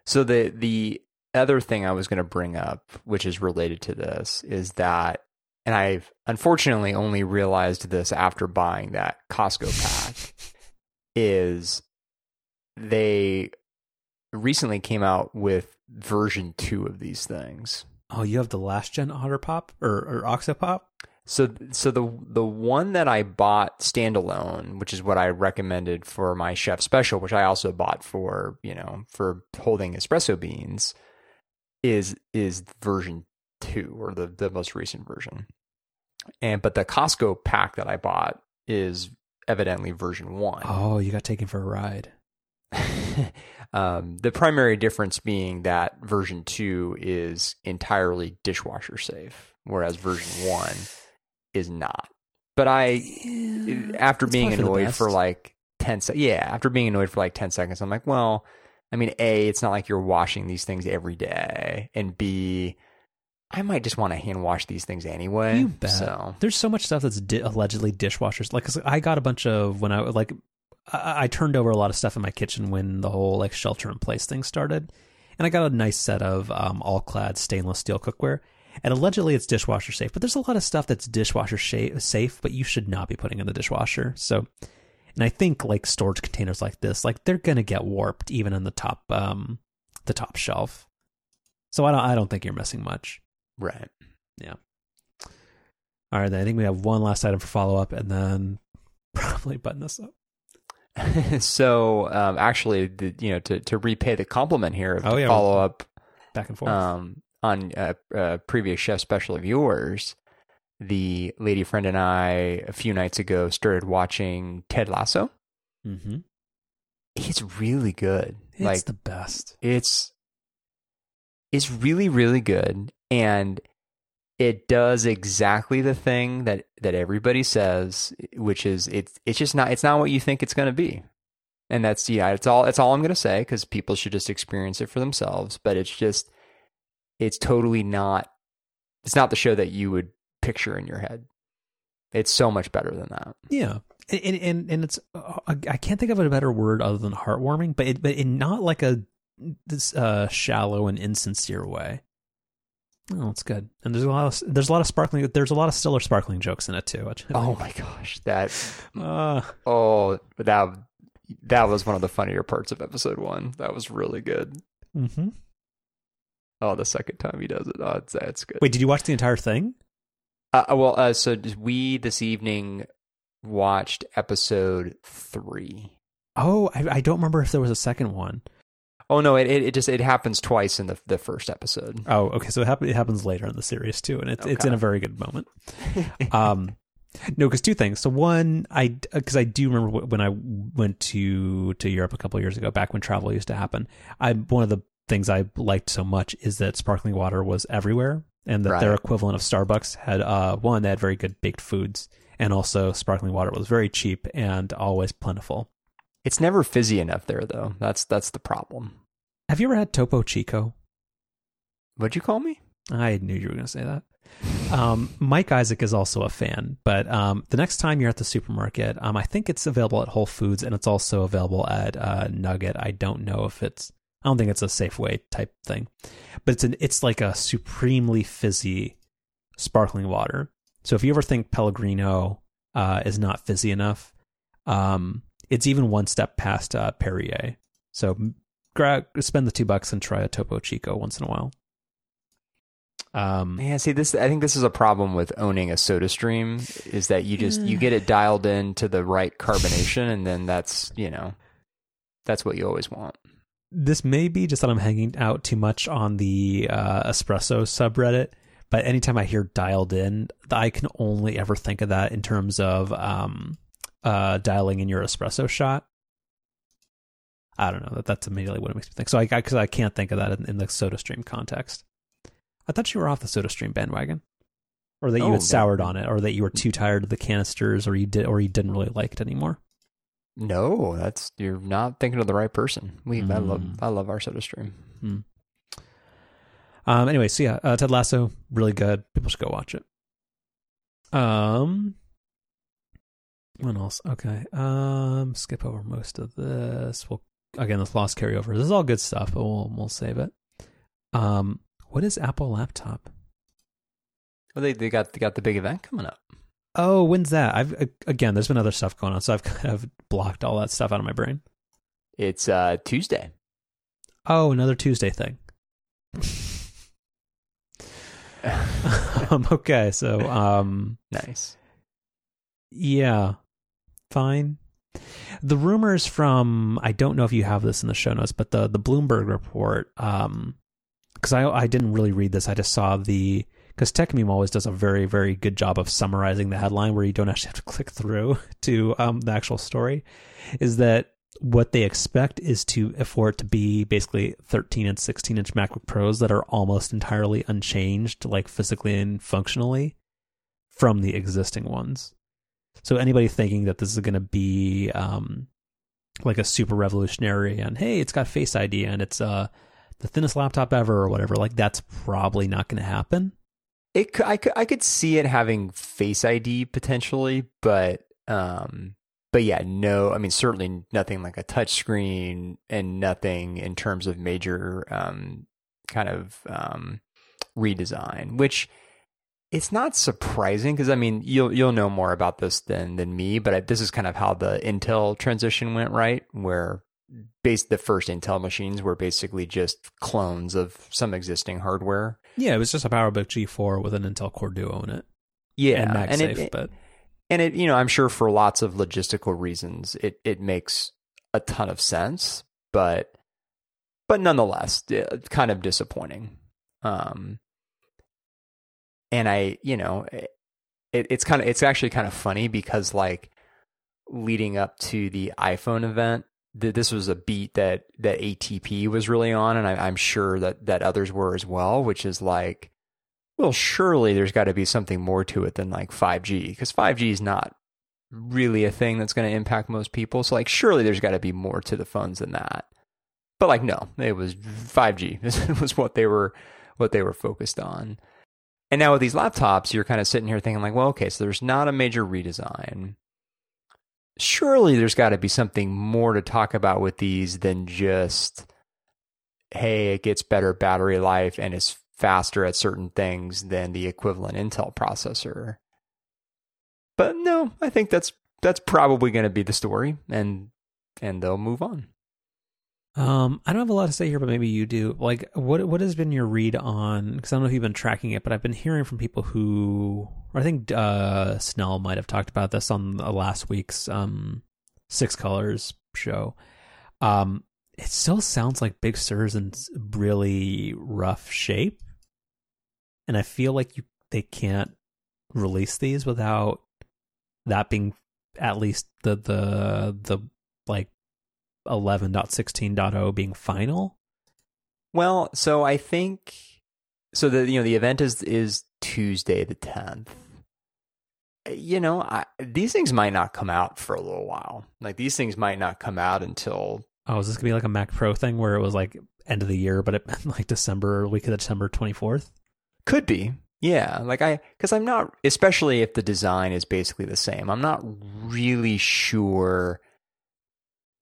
So the the other thing I was going to bring up, which is related to this, is that and I've unfortunately only realized this after buying that Costco pack, is they recently came out with version two of these things. Oh, you have the last gen Otter Pop or, or Oxopop? So, so the the one that I bought standalone, which is what I recommended for my chef special, which I also bought for you know for holding espresso beans, is is version two or the the most recent version. And but the Costco pack that I bought is evidently version one. Oh, you got taken for a ride. um, the primary difference being that version two is entirely dishwasher safe, whereas version one is not. But I, after being probably for annoyed for like 10 seconds, yeah, after being annoyed for like 10 seconds, I'm like, well, I mean, A, it's not like you're washing these things every day. And B, I might just want to hand wash these things anyway. You bet. So, There's so much stuff that's di- allegedly dishwashers. Like 'cause I got a bunch of when I like I, I turned over a lot of stuff in my kitchen when the whole like shelter in place thing started, and I got a nice set of um, all clad stainless steel cookware. And allegedly it's dishwasher safe, but there's a lot of stuff that's dishwasher sha- safe, but you should not be putting in the dishwasher. So, and I think like storage containers like this, like they're gonna get warped even in the top um the top shelf. So I don't I don't think you're missing much. Right. Yeah. All right, then I think we have one last item for follow up, and then probably button this up. so, um, actually, the, you know, to, to repay the compliment here, Oh, yeah. follow up Back and forth. um, on uh, uh, previous chef special of yours, the lady friend and I a few nights ago started watching Ted Lasso. mm-hmm. It's really good. It's like the best. it's it's really really good and it does exactly the thing that that everybody says which is it's it's just not it's not what you think it's going to be. And that's yeah it's all it's all i'm going to say because people should just experience it for themselves. But it's just it's totally not it's not the show that you would picture in your head. It's so much better than that. Yeah, and and and, and it's uh, I can't think of a better word other than heartwarming, but it, but in not like a this uh, shallow and insincere way. Oh, it's good, and there's a lot of there's a lot of sparkling. There's a lot of stiller sparkling jokes in it too. Oh my gosh that uh, oh that that was one of the funnier parts of episode one that was really good hmm Oh, the second time he does it. Oh, it's, that's good. Wait, did you watch the entire thing? Uh, well, uh, so we this evening watched episode three. Oh, I, I don't remember if there was a second one. Oh no, it, it it just it happens twice in the the first episode. Oh, okay. So it, happen, it happens later in the series too, and it's it's in a very good moment. Um, no, because two things. So one, I because I do remember when I went to to Europe a couple of years ago, back when travel used to happen. I one of the things I liked so much is that sparkling water was everywhere, and that their equivalent of Starbucks had uh one they had very good baked foods, and also sparkling water was very cheap and always plentiful. It's never fizzy enough there though. That's that's the problem. Have you ever had Topo Chico? What'd you call me? I knew you were going to say that. Um, Mike Isaac is also a fan, but um, the next time you're at the supermarket, um, I think it's available at Whole Foods and it's also available at uh, Nugget. I don't know if it's, I don't think it's a Safeway type thing, but it's an, it's like a supremely fizzy sparkling water. So if you ever think Pellegrino uh, is not fizzy enough, um, it's even one step past uh, Perrier. So gra- spend the two bucks and try a Topo Chico once in a while. Um, Yeah, see this. I think this is a problem with owning a Soda Stream is that you just you get it dialed in to the right carbonation, and then that's you know that's what you always want. this may be just that I'm hanging out too much on the uh, espresso subreddit, but anytime I hear dialed in, I can only ever think of that in terms of um, uh, dialing in your espresso shot. I don't know. That that's immediately what it makes me think. So I because I can't think of that in, in the Soda Stream context. I thought you were off the Soda Stream bandwagon, or that you Oh, had no. soured on it, or that you were too tired of the canisters, or you did, or you didn't really like it anymore. No, that's you're not thinking of the right person. We I love Mm. I love our Soda Stream. Um. Anyway, so yeah, uh, Ted Lasso, really good. People should go watch it. Um. What else? Okay. Um. Skip over most of this. We'll again this lost carryover. This is all good stuff, but we'll we'll save it. Um. What is Apple laptop? Well, they they got they got the big event coming up. Oh, when's that? I've again. There's been other stuff going on, so I've kind of blocked all that stuff out of my brain. It's uh Tuesday. Oh, another Tuesday thing. um, okay, so um, nice. Yeah, fine. The rumors from I don't know if you have this in the show notes, but the the Bloomberg report, um, because I I didn't really read this. I just saw the because TechMeme always does a very, very good job of summarizing the headline where you don't actually have to click through to um, the actual story, is that what they expect is to for it to be basically 13 and 16 inch MacBook Pros that are almost entirely unchanged, like physically and functionally, from the existing ones. So anybody thinking that this is going to be um, like a super revolutionary and hey, it's got Face ID and it's uh the thinnest laptop ever or whatever, like that's probably not going to happen. It I could I could see it having Face ID potentially, but um but yeah, no, I mean certainly nothing like a touch screen and nothing in terms of major um kind of um redesign, which it's not surprising because I mean you'll you'll know more about this than than me, but I, this is kind of how the Intel transition went, right? Where based the first Intel machines were basically just clones of some existing hardware. Yeah, it was just a PowerBook G4 with an Intel Core Duo in it. Yeah, and MagSafe, and it, but and it you know I'm sure for lots of logistical reasons it it makes a ton of sense, but but nonetheless, kind of disappointing. Um, and I, you know, eh, it, it's kind of it's actually kind of funny because like leading up to the iPhone event, this was a beat that that ATP was really on, and I, am sure that that others were as well. Which is like, well, surely there's got to be something more to it than like 5G, because 5G is not really a thing that's going to impact most people. So like, surely there's got to be more to the phones than that. But like, no, it was 5G. This was what they were what they were focused on. And now with these laptops, you're kind of sitting here thinking like, well, okay, so there's not a major redesign. Surely there's got to be something more to talk about with these than just hey it gets better battery life and is faster at certain things than the equivalent intel processor. But no i think that's that's probably going to be the story and and they'll move on um, I don't have a lot to say here, but maybe you do. Like, what what has been your read on? Because I don't know if you've been tracking it, but I've been hearing from people who, I think uh, Snell might have talked about this on last week's um, Six Colors show. Um, it still sounds like Big Sur's in really rough shape, and I feel like you they can't release these without that being at least the the the like 11.16.0 being final? Well, so I think so the you know the event is is Tuesday the 10th. You know, I, these things might not come out for a little while. Like these things might not come out until Oh, is this gonna be like a Mac Pro thing where it was like end of the year, but it meant like December, week of December twenty fourth? Could be, yeah. Like I, because I'm not, especially if the design is basically the same. I'm not really sure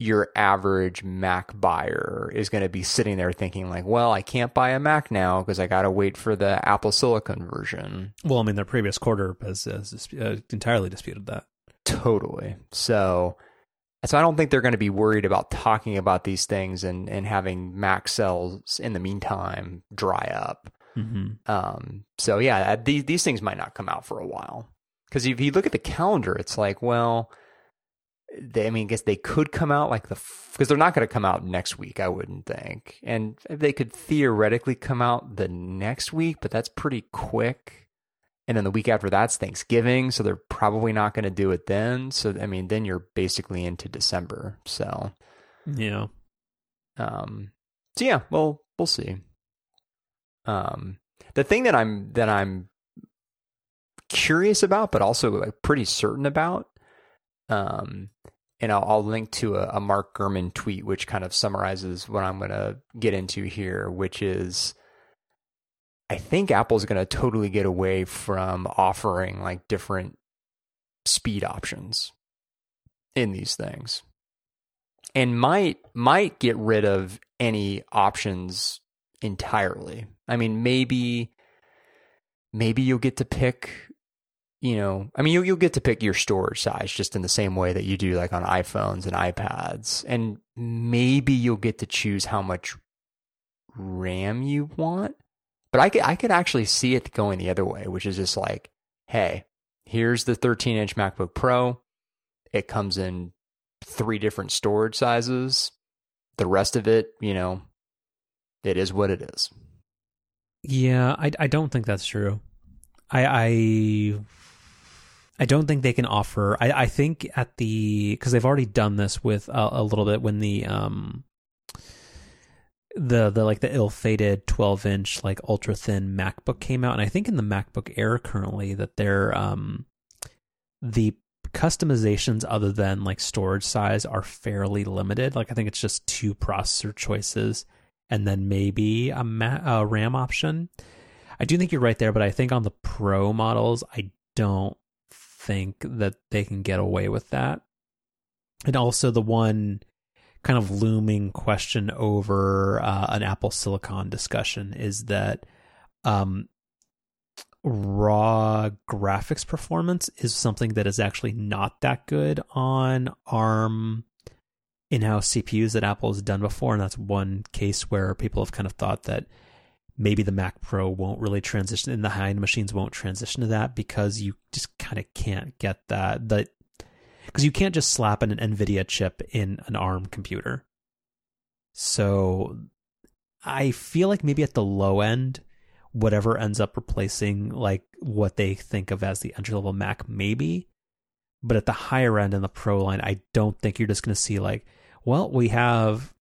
your average Mac buyer is going to be sitting there thinking like, well, I can't buy a Mac now because I got to wait for the Apple Silicon version. Well, I mean, their previous quarter has, has uh, entirely disputed that. Totally. So, so I don't think they're going to be worried about talking about these things and, and having Mac sales in the meantime dry up. Mm-hmm. Um, so yeah, these these things might not come out for a while because if you look at the calendar, it's like, well, they, I mean, I guess they could come out like the because they're not going to come out next week. I wouldn't think, and they could theoretically come out the next week, but that's pretty quick. And then the week after that's Thanksgiving, so they're probably not going to do it then. So I mean, then you're basically into December. So yeah, um, so yeah, well, we'll see. Um, the thing that I'm that I'm curious about, but also like pretty certain about um, and I'll, I'll, link to a, a, Mark Gurman tweet, which kind of summarizes what I'm going to get into here, which is I think Apple's going to totally get away from offering like different speed options in these things and might might get rid of any options entirely. I mean, maybe maybe you'll get to pick you know, I mean, you'll, you'll get to pick your storage size just in the same way that you do like on iPhones and iPads. And maybe you'll get to choose how much RAM you want. But I could, I could actually see it going the other way, which is just like, hey, here's the 13 inch MacBook Pro. It comes in three different storage sizes. The rest of it, you know, it is what it is. Yeah, I, I don't think that's true. I I I don't think they can offer. I I think at the because they've already done this with a, a little bit when the um the the like the ill-fated 12 inch like ultra thin macbook came out and i think in the macbook air currently that they're um the customizations other than like storage size are fairly limited like i think it's just two processor choices and then maybe a, ma- a ram option i do think you're right there but i think on the pro models i don't think that they can get away with that. And also the one kind of looming question over uh, an Apple Silicon discussion is that um, raw graphics performance is something that is actually not that good on ARM in-house CPUs that Apple has done before, and that's one case where people have kind of thought that maybe the Mac Pro won't really transition, and the high-end machines won't transition to that because you just kind of can't get that. The because you can't just slap an NVIDIA chip in an ARM computer. So I feel like maybe at the low end, whatever ends up replacing like what they think of as the entry level Mac, maybe. But at the higher end in the Pro line, I don't think you're just going to see like, well, we have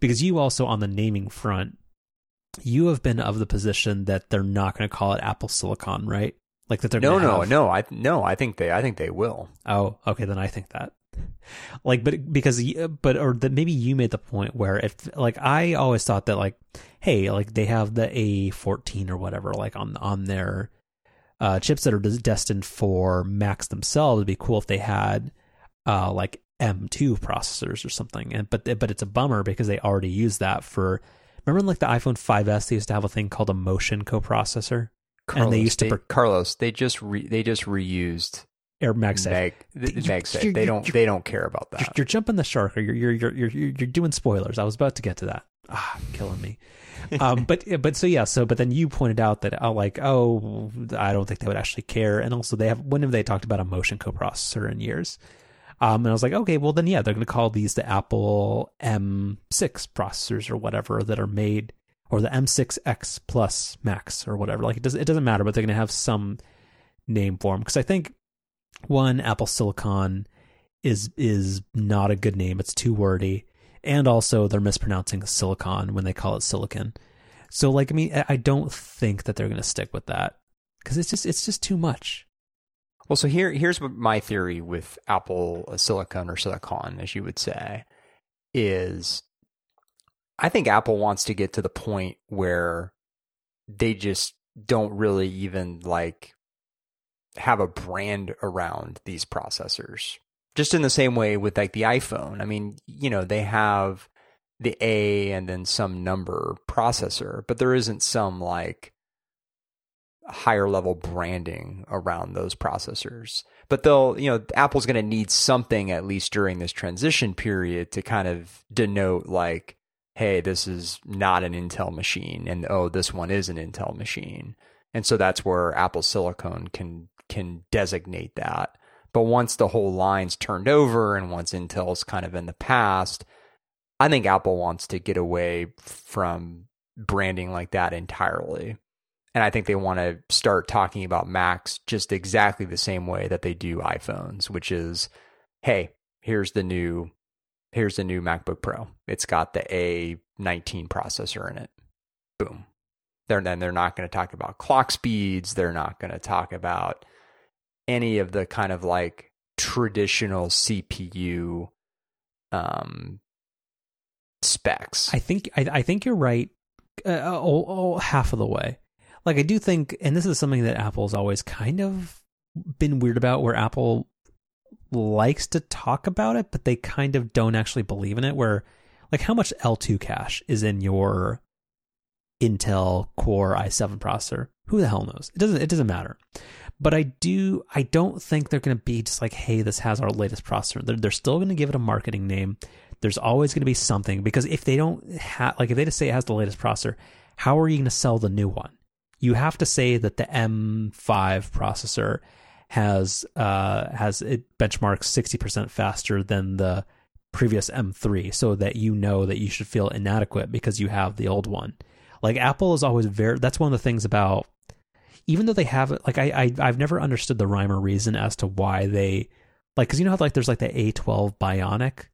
because you also on the naming front, you have been of the position that they're not going to call it Apple Silicon, right? Like that they're no, no, have... no. I no, I think they, I think they will. Oh, okay, then I think that. Like, but because, but or that maybe you made the point where if like I always thought that like, hey, like they have the A14 or whatever like on on their uh, chips that are destined for Macs themselves. It'd be cool if they had uh, like M2 processors or something. And but but it's a bummer because they already use that for. Remember, like the iPhone 5s, they used to have a thing called a motion coprocessor. Carlos, and they used to they, Carlos. They just re, they just reused Air MagSafe. Mag, MagSafe. They don't they don't care about that. You're, you're jumping the shark, or you're you're you're you're you're doing spoilers. I was about to get to that. Ah, killing me. um, but but so yeah, so but then you pointed out that oh, like oh, I don't think they would actually care, and also they have when have they talked about a motion coprocessor in years? Um, and I was like, okay, well then yeah, they're going to call these the Apple M6 processors or whatever that are made or the M6X Plus Max or whatever. Like it does it doesn't matter, but they're going to have some name for them because I think one Apple Silicon is is not a good name. It's too wordy, and also they're mispronouncing silicon when they call it silicon. So like I mean, I don't think that they're going to stick with that because it's just it's just too much. Well, so here here's my theory with Apple uh, Silicon or Silicon, as you would say, is I think Apple wants to get to the point where they just don't really even like have a brand around these processors. Just in the same way with like the iPhone. I mean, you know, they have the A and then some number processor, but there isn't some like higher level branding around those processors. But they'll, you know, Apple's going to need something at least during this transition period to kind of denote like hey, this is not an Intel machine, and oh, this one is an Intel machine. And so that's where Apple Silicon can can designate that. But once the whole line's turned over and once Intel's kind of in the past, I think Apple wants to get away from branding like that entirely. And I think they want to start talking about Macs just exactly the same way that they do iPhones, which is, hey, here's the new here's the new MacBook Pro. It's got the A19 processor in it. Boom. They're, then they're not going to talk about clock speeds. They're not going to talk about any of the kind of like traditional CPU um, specs. I think I, I think you're right. Uh, oh, oh, half of the way. Like I do think, and this is something that Apple's always kind of been weird about, where Apple likes to talk about it, but they kind of don't actually believe in it. Where, like, how much L2 cache is in your Intel Core i7 processor? Who the hell knows? It doesn't. It doesn't matter. But I do. I don't think they're going to be just like, hey, this has our latest processor. They're, they're still going to give it a marketing name. There's always going to be something because if they don't have, like, if they just say it has the latest processor, how are you going to sell the new one? You have to say that the M5 processor has uh, has it benchmarks sixty percent faster than the previous M3, so that you know that you should feel inadequate because you have the old one. Like Apple is always very. That's one of the things about even though they have it, like I, I I've never understood the rhyme or reason as to why they like because you know how like there's like the A12 Bionic,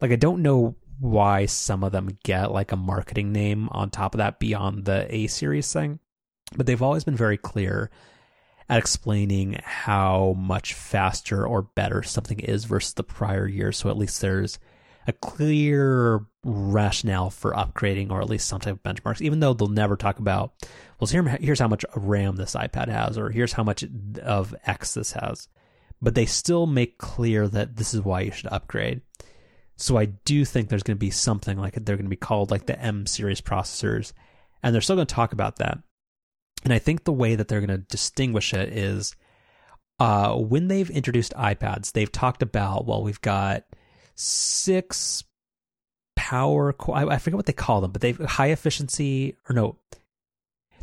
like I don't know why some of them get like a marketing name on top of that beyond the A series thing, but they've always been very clear at explaining how much faster or better something is versus the prior year. So at least there's a clear rationale for upgrading or at least some type of benchmarks, even though they'll never talk about, well, here, here's how much RAM this iPad has, or here's how much of X this has. But they still make clear that this is why you should upgrade. So I do think there's going to be something like they're going to be called like the M series processors, and they're still going to talk about that. And I think the way that they're going to distinguish it is uh, when they've introduced iPads, they've talked about, well, we've got six power, I, I forget what they call them, but they've high efficiency, or no,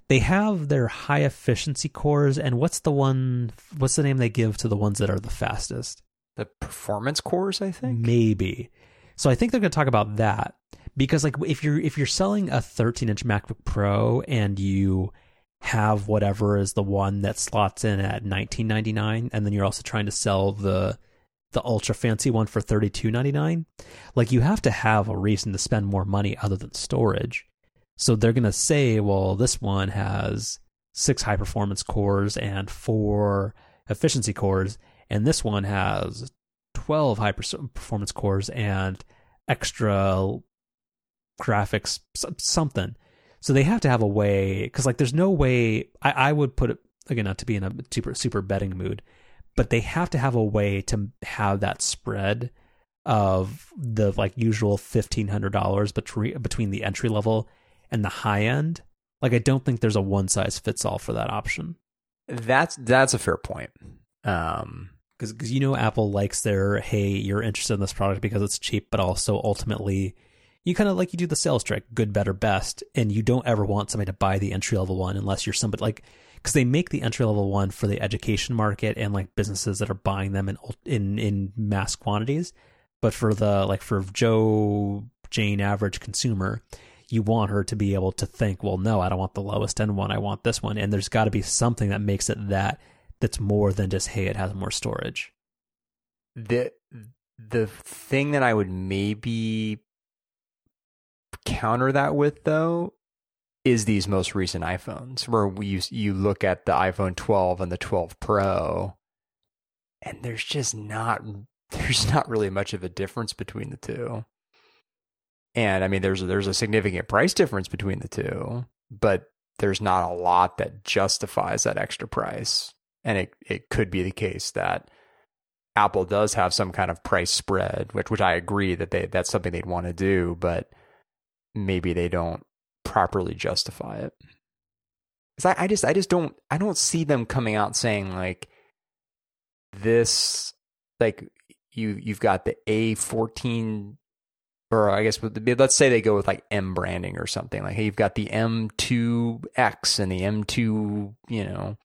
they have their high efficiency cores. And what's the one, what's the name they give to the ones that are the fastest? The performance cores, I think. Maybe. So I think they're going to talk about that because like if you're if you're selling a 13 inch MacBook Pro and you have whatever is the one that slots in at 19.99 and then you're also trying to sell the the ultra fancy one for 32.99 like you have to have a reason to spend more money other than storage. So they're going to say well this one has six high performance cores and four efficiency cores and this one has 12 high performance cores and extra graphics something so they have to have a way because like there's no way I, I would put it again not to be in a super super betting mood, but they have to have a way to have that spread of the like usual fifteen hundred dollars between between the entry level and the high end. Like I don't think there's a one size fits all for that option. That's that's a fair point. Um, because because you know Apple likes their hey you're interested in this product because it's cheap, but also ultimately you kind of like you do the sales trick, good, better, best, and you don't ever want somebody to buy the entry level one unless you're somebody like because they make the entry level one for the education market and like businesses that are buying them in in in mass quantities, but for the like for Joe Jane average consumer, you want her to be able to think, well, no, I don't want the lowest end one, I want this one, and there's got to be something that makes it that that's more than just hey, it has more storage. The the thing that I would maybe counter that with though is these most recent iPhones where we you look at the iPhone 12 and the 12 Pro and there's just not there's not really much of a difference between the two. And I mean there's there's a significant price difference between the two, but there's not a lot that justifies that extra price. And it it could be the case that Apple does have some kind of price spread, which which I agree that they that's something they'd want to do, but maybe they don't properly justify it. Cause I, I just I just don't I don't see them coming out saying like this like you you've got the A fourteen or I guess let's say they go with like M branding or something like hey you've got the M2X and the M2 you know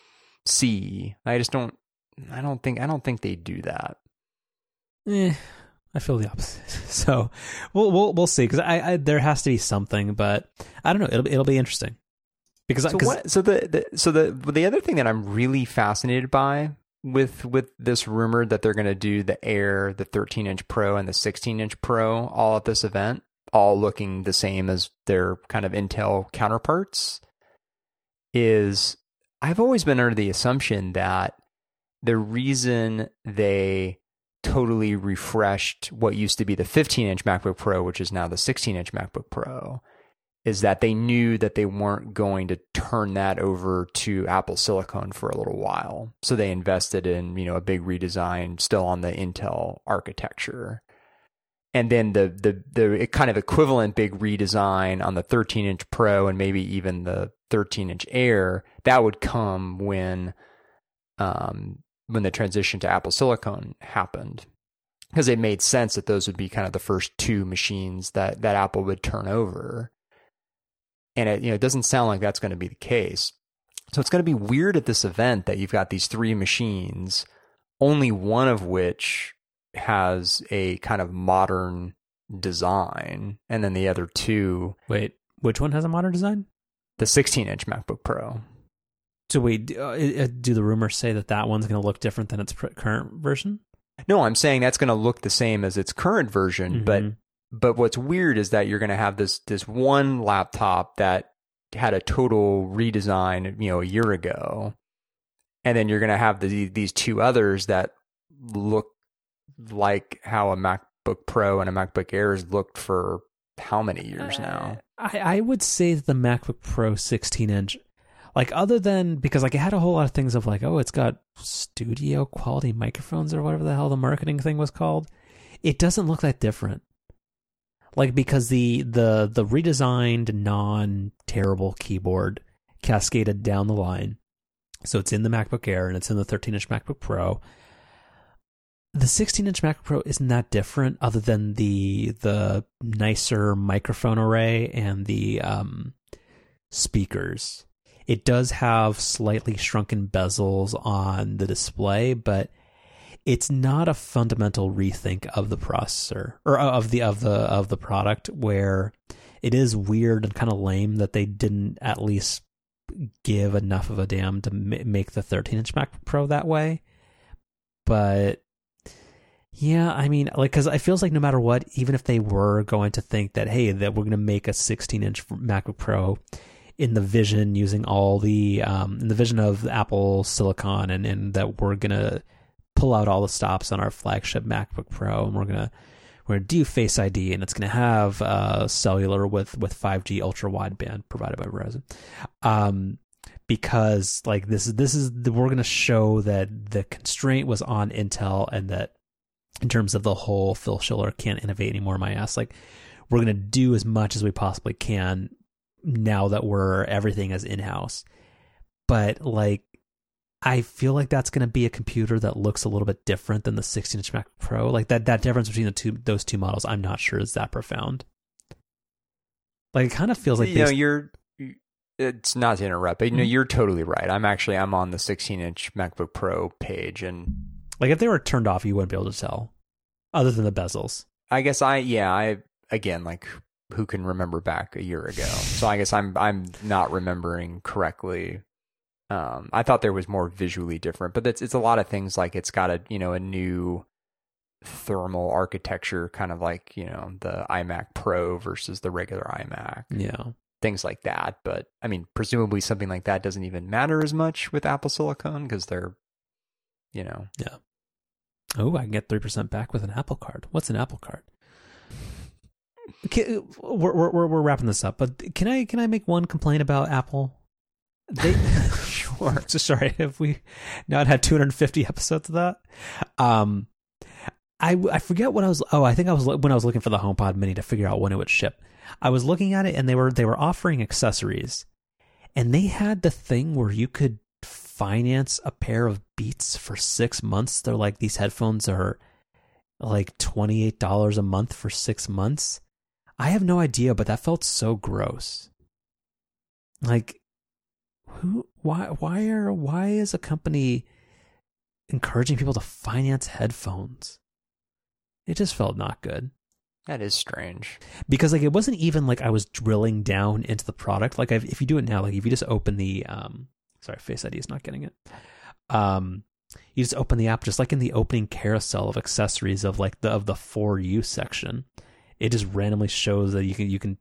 C. I just don't I don't think I don't think they do that. Eh, I feel the opposite. So we'll we'll we'll see because I, I, there has to be something, but I don't know. It'll it'll be interesting because so what, so the, the so the the other thing that I'm really fascinated by with with this rumor that they're going to do the Air, the 13 inch Pro, and the 16 inch Pro all at this event, all looking the same as their kind of Intel counterparts, is I've always been under the assumption that the reason they totally refreshed what used to be the 15 inch MacBook Pro, which is now the 16 inch MacBook Pro, is that they knew that they weren't going to turn that over to Apple Silicon for a little while. So they invested in, you know, a big redesign still on the Intel architecture. And then the the the kind of equivalent big redesign on the 13 inch Pro and maybe even the 13 inch Air, that would come when um, when the transition to Apple Silicon happened because it made sense that those would be kind of the first two machines that that Apple would turn over. And it you know it doesn't sound like that's going to be the case. So it's going to be weird at this event that you've got these three machines, only one of which has a kind of modern design, and then the other two. Wait, which one has a modern design? The 16 inch MacBook Pro. So wait, uh, uh, do the rumors say that that one's going to look different than its pr- current version? No, I'm saying that's going to look the same as its current version, but Mhm. but what's weird is that you're going to have this this one laptop that had a total redesign, you know, a year ago, and then you're going to have the, these two others that look like how a MacBook Pro and a MacBook Airs looked for how many years now? I, I would say that the MacBook Pro 16 inch, like other than because like it had a whole lot of things of like oh it's got studio quality microphones or whatever the hell the marketing thing was called, it doesn't look that different. Like because the the the redesigned non terrible keyboard cascaded down the line, so it's in the MacBook Air and it's in the 13 inch MacBook Pro. The 16 inch MacBook Pro isn't that different, other than the the nicer microphone array and the um, speakers. It does have slightly shrunken bezels on the display, but it's not a fundamental rethink of the processor or of the of the of the product. Where it is weird and kind of lame that they didn't at least give enough of a damn to ma- make the 13 inch MacBook Pro that way. But yeah, I mean, like, because it feels like no matter what, even if they were going to think that, hey, that we're going to make a 16 inch MacBook Pro in the vision using all the, um, in the vision of Apple Silicon and, and that we're to pull out all the stops on our flagship MacBook Pro and we're to, we're to do Face ID and it's to have uh, cellular with, with 5G ultra wideband provided by Verizon. Um, because like this is this is the, we're going to show that the constraint was on Intel and that in terms of the whole Phil Schiller can't innovate anymore my ass like we're going to do as much as we possibly can now that we're everything is in-house but like I feel like that's going to be a computer that looks a little bit different than the 16-inch Mac Pro. Like that that difference between the two those two models, I'm not sure is that profound. Like it kind of feels like you know, you're. It's not to interrupt, but you know, Mhm. you're totally right. I'm actually I'm on the 16 inch MacBook Pro page, and like if they were turned off, you wouldn't be able to tell, other than the bezels. I guess I yeah I again like who can remember back a year ago? So I guess I'm I'm not remembering correctly. Um, I thought there was more visually different, but it's it's a lot of things like it's got a you know a new thermal architecture, kind of like you know the iMac Pro versus the regular iMac, Yeah. things like that. But I mean, presumably something like that doesn't even matter as much with Apple Silicon because they're you know yeah. Oh, I can get three percent back with an Apple Card. What's an Apple Card? We're, we're we're we're wrapping this up, but can I can I make one complaint about Apple? They sure. So sorry if we not had 250 episodes of that. Um, I I forget what I was. Oh, I think I was when I was looking for the HomePod Mini to figure out when it would ship. I was looking at it and they were they were offering accessories, and they had the thing where you could finance a pair of Beats for six months. They're like these headphones are like twenty eight dollars a month for six months. I have no idea, but that felt so gross. Like, who? Why? Why are? Why is a company encouraging people to finance headphones? It just felt not good that is strange. because like it wasn't even like I was drilling down into the product. Like I've, if you do it now, like if you just open the um, sorry, Face ID is not getting it. Um, you just open the app, just like in the opening carousel of accessories of like the of the for you section, it just randomly shows that you can you can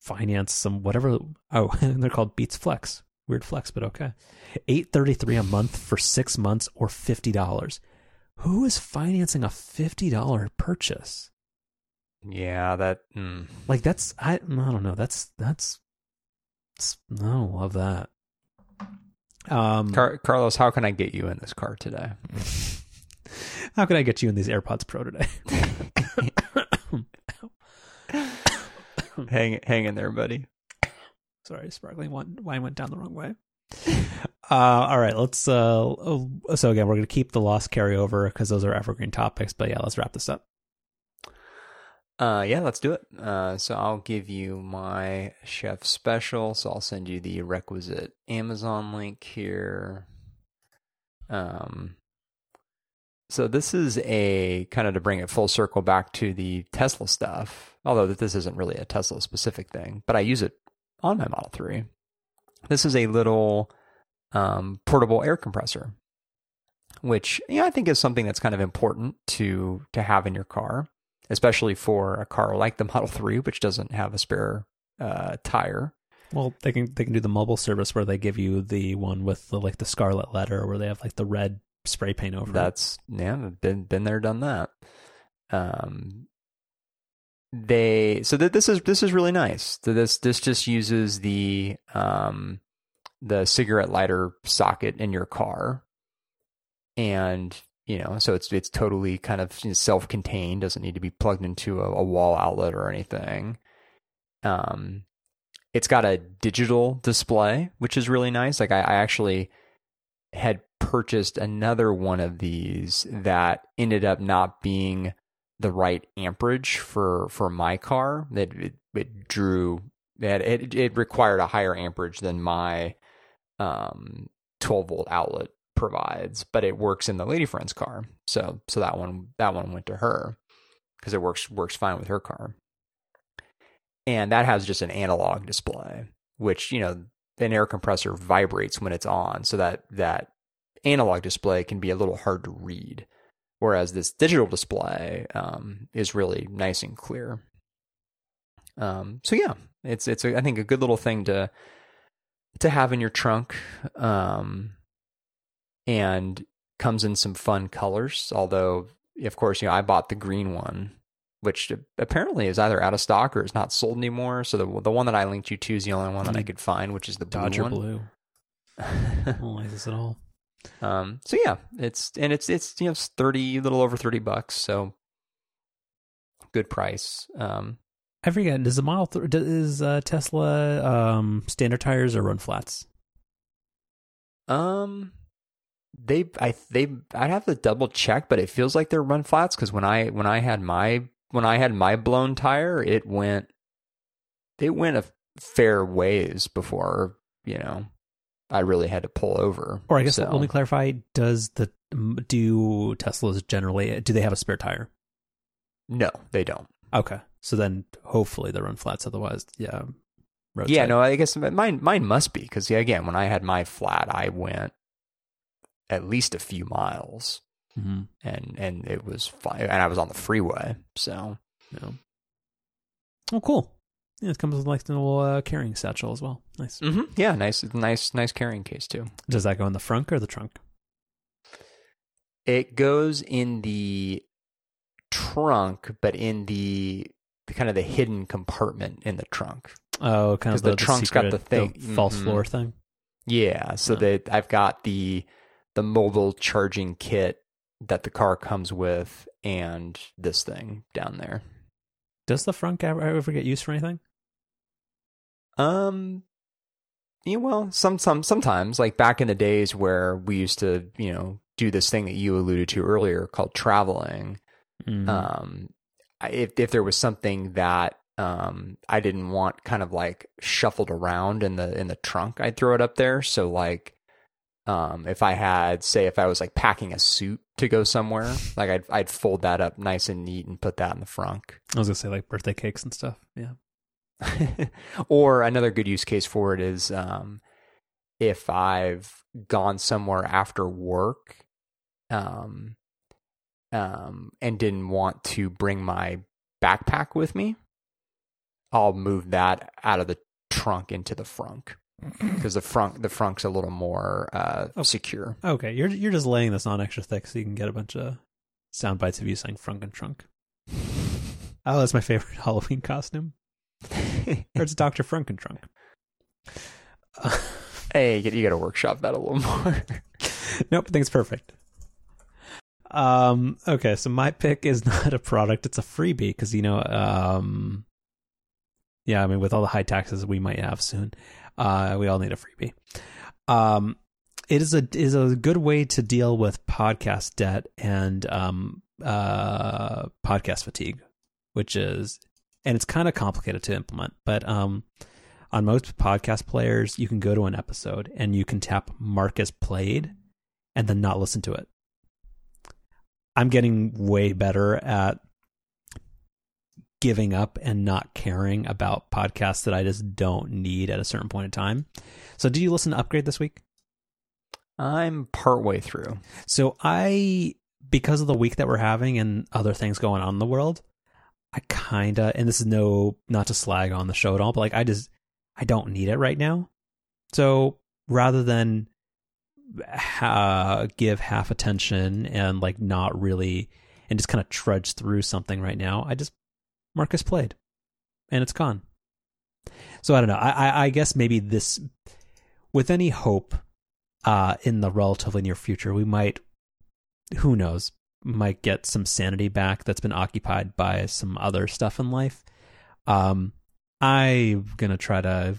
finance some whatever. Oh, and they're called Beats Flex. Weird flex, but okay. Eight thirty three a month for six months or fifty dollars. Who is financing a fifty dollar purchase? Yeah, that. Mm. Like that's I I don't know. That's that's, that's I don't love that. Um, Car- Carlos, how can I get you in this car today? how can I get you in these AirPods Pro today? hang, hang in there, buddy. Sorry, sparkling wine, wine went down the wrong way. Uh, all right, let's. Uh, so again, we're going to keep the lost carryover because those are evergreen topics. But yeah, let's wrap this up. Uh, yeah, let's do it. Uh, so I'll give you my chef special. So I'll send you the requisite Amazon link here. Um, so this is a kind of to bring it full circle back to the Tesla stuff. Although this isn't really a Tesla specific thing, but I use it on my Model Three. This is a little um, portable air compressor, which you know, I think is something that's kind of important to to have in your car, especially for a car like the Model Three, which doesn't have a spare uh, tire. Well, they can they can do the mobile service where they give you the one with the like the scarlet letter, where they have like the red spray paint over. That's yeah, been been there, done that. Um, they so that this is this is really nice. This this just uses the um the cigarette lighter socket in your car, and you know, so it's it's totally kind of self-contained. Doesn't need to be plugged into a, a wall outlet or anything. Um, it's got a digital display, which is really nice. Like I, I actually had purchased another one of these that ended up not being the right amperage for for my car. That it, it, drew that it it required a higher amperage than my um 12 volt outlet provides, but it works in the lady friend's car. So so that one that one went to her because it works works fine with her car. And that has just an analog display, which, you know, an air compressor vibrates when it's on, so that that analog display can be a little hard to read, whereas this digital display um, is really nice and clear. Um, so yeah, it's it's a, I think a good little thing to to have in your trunk, um, and comes in some fun colors. Although, of course, you know I bought the green one, which apparently is either out of stock or is not sold anymore. So the the one that I linked you to is the only one that I could find, which is the blue Dodger one. blue. I don't like this at all. Um, so yeah, it's and it's it's you know it's thirty, a little over thirty bucks, so good price. Um, I forget. Does the Model th- does uh, Tesla um, standard tires or run flats? um, they I they I'd have to double check, but it feels like they're run flats because when I when I had my when I had my blown tire, it went it went a fair ways before you know I really had to pull over. Or I guess So- let me clarify: Does the do Teslas generally do they have a spare tire? no, they don't. Okay, so then hopefully they run flats. Otherwise, yeah. Yeah, no, I guess mine mine must be because yeah, again, when I had my flat, I went at least a few miles, Mhm. and and it was fine, and I was on the freeway, so No. Oh, cool. Yeah, it comes with like a little uh, carrying satchel as well. Nice. mm-hmm. yeah, nice, nice, nice carrying case too. Does that go in the front or the trunk? It goes in the trunk, but in the, the kind of the hidden compartment in the trunk. Oh, kind 'Cause of the the, trunk's got the thing. false Mhm. floor thing. Yeah, so Yeah. that I've got the the mobile charging kit that the car comes with, and this thing down there. Does the front ever, ever get used for anything? Um, yeah, well, some some sometimes like back in the days where we used to, you know, do this thing that you alluded to earlier called traveling. Mhm. Um, if if there was something that um I didn't want kind of like shuffled around in the in the trunk, I'd throw it up there. So like, um, if I had say if I was like packing a suit to go somewhere, like I'd I'd fold that up nice and neat and put that in the front. I was gonna say like birthday cakes and stuff. Yeah. or another good use case for it is um, if I've gone somewhere after work um, um, and didn't want to bring my backpack with me, I'll move that out of the trunk into the frunk because the front the frunk's a little more uh, Oh. secure. Okay, you're you're just laying this on extra thick so you can get a bunch of sound bites of you saying frunk and trunk. Oh, that's my favorite Halloween costume. Or it's Doctor Frunkentrunk. Uh, hey, you, you got to workshop that a little more. nope, I think it's perfect. Um. Okay, so my pick is not a product; it's a freebie because you know, um, yeah, I mean, with all the high taxes we might have soon, uh, we all need a freebie. Um, it is a is a good way to deal with podcast debt and um uh podcast fatigue, which is and it's kind of complicated to implement, but um on most podcast players you can go to an episode and you can tap mark as played and then not listen to it. I'm getting way better at giving up and not caring about podcasts that I just don't need at a certain point in time. So, did you listen to Upgrade this week? I'm partway through. So I, because of the week that we're having and other things going on in the world, I kinda, and this is no, not to slag on the show at all, but like I just, I don't need it right now. So rather than ha- give half attention and like not really, and just kind of trudge through something right now, I just Marcus played, and it's gone. So I don't know. I, I, I guess maybe this, with any hope, uh, in the relatively near future, we might, who knows, might get some sanity back that's been occupied by some other stuff in life. Um, I'm gonna try to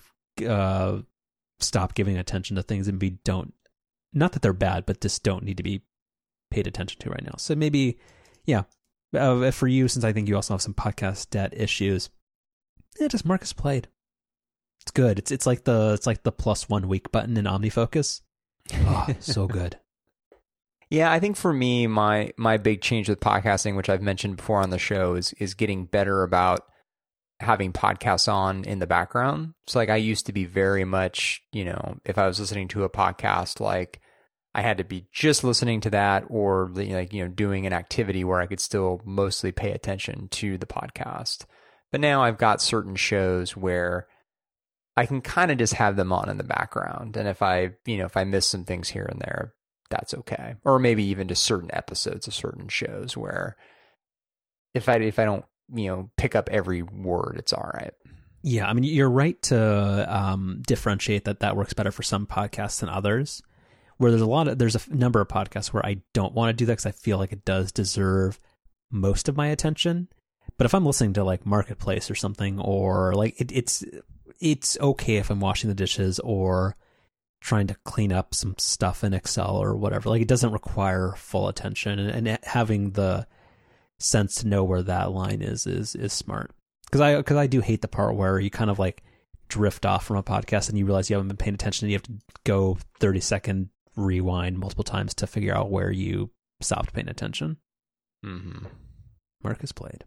uh, stop giving attention to things and be don't, not that they're bad, but just don't need to be paid attention to right now. So maybe, yeah, uh, for you, since I think you also have some podcast debt issues, yeah, just Marcus played. It's good. It's it's like the it's like the plus one week button in OmniFocus. Oh, so good. Yeah, I think for me, my my big change with podcasting, which I've mentioned before on the show, is is getting better about having podcasts on in the background. So like I used to be very much, you know, if I was listening to a podcast, like I had to be just listening to that or like, you know, doing an activity where I could still mostly pay attention to the podcast. But now I've got certain shows where I can kind of just have them on in the background. And if I, you know, if I miss some things here and there, that's okay. Or maybe even to certain episodes of certain shows where if I if I don't you know pick up every word it's all right. Yeah i mean you're right to um, differentiate that that works better for some podcasts than others. Where there's a lot of there's a number of podcasts where i don't want to do that because i feel like it does deserve most of my attention. But if i'm listening to like marketplace or something or like it, it's it's okay if i'm washing the dishes or trying to clean up some stuff in excel or whatever like it doesn't require full attention and, and having the sense to know where that line is is is smart. Because I because I do hate the part where you kind of like drift off from a podcast and you realize you haven't been paying attention and you have to go 30 second rewind multiple times to figure out where you stopped paying attention. Mm-hmm. Marcus played.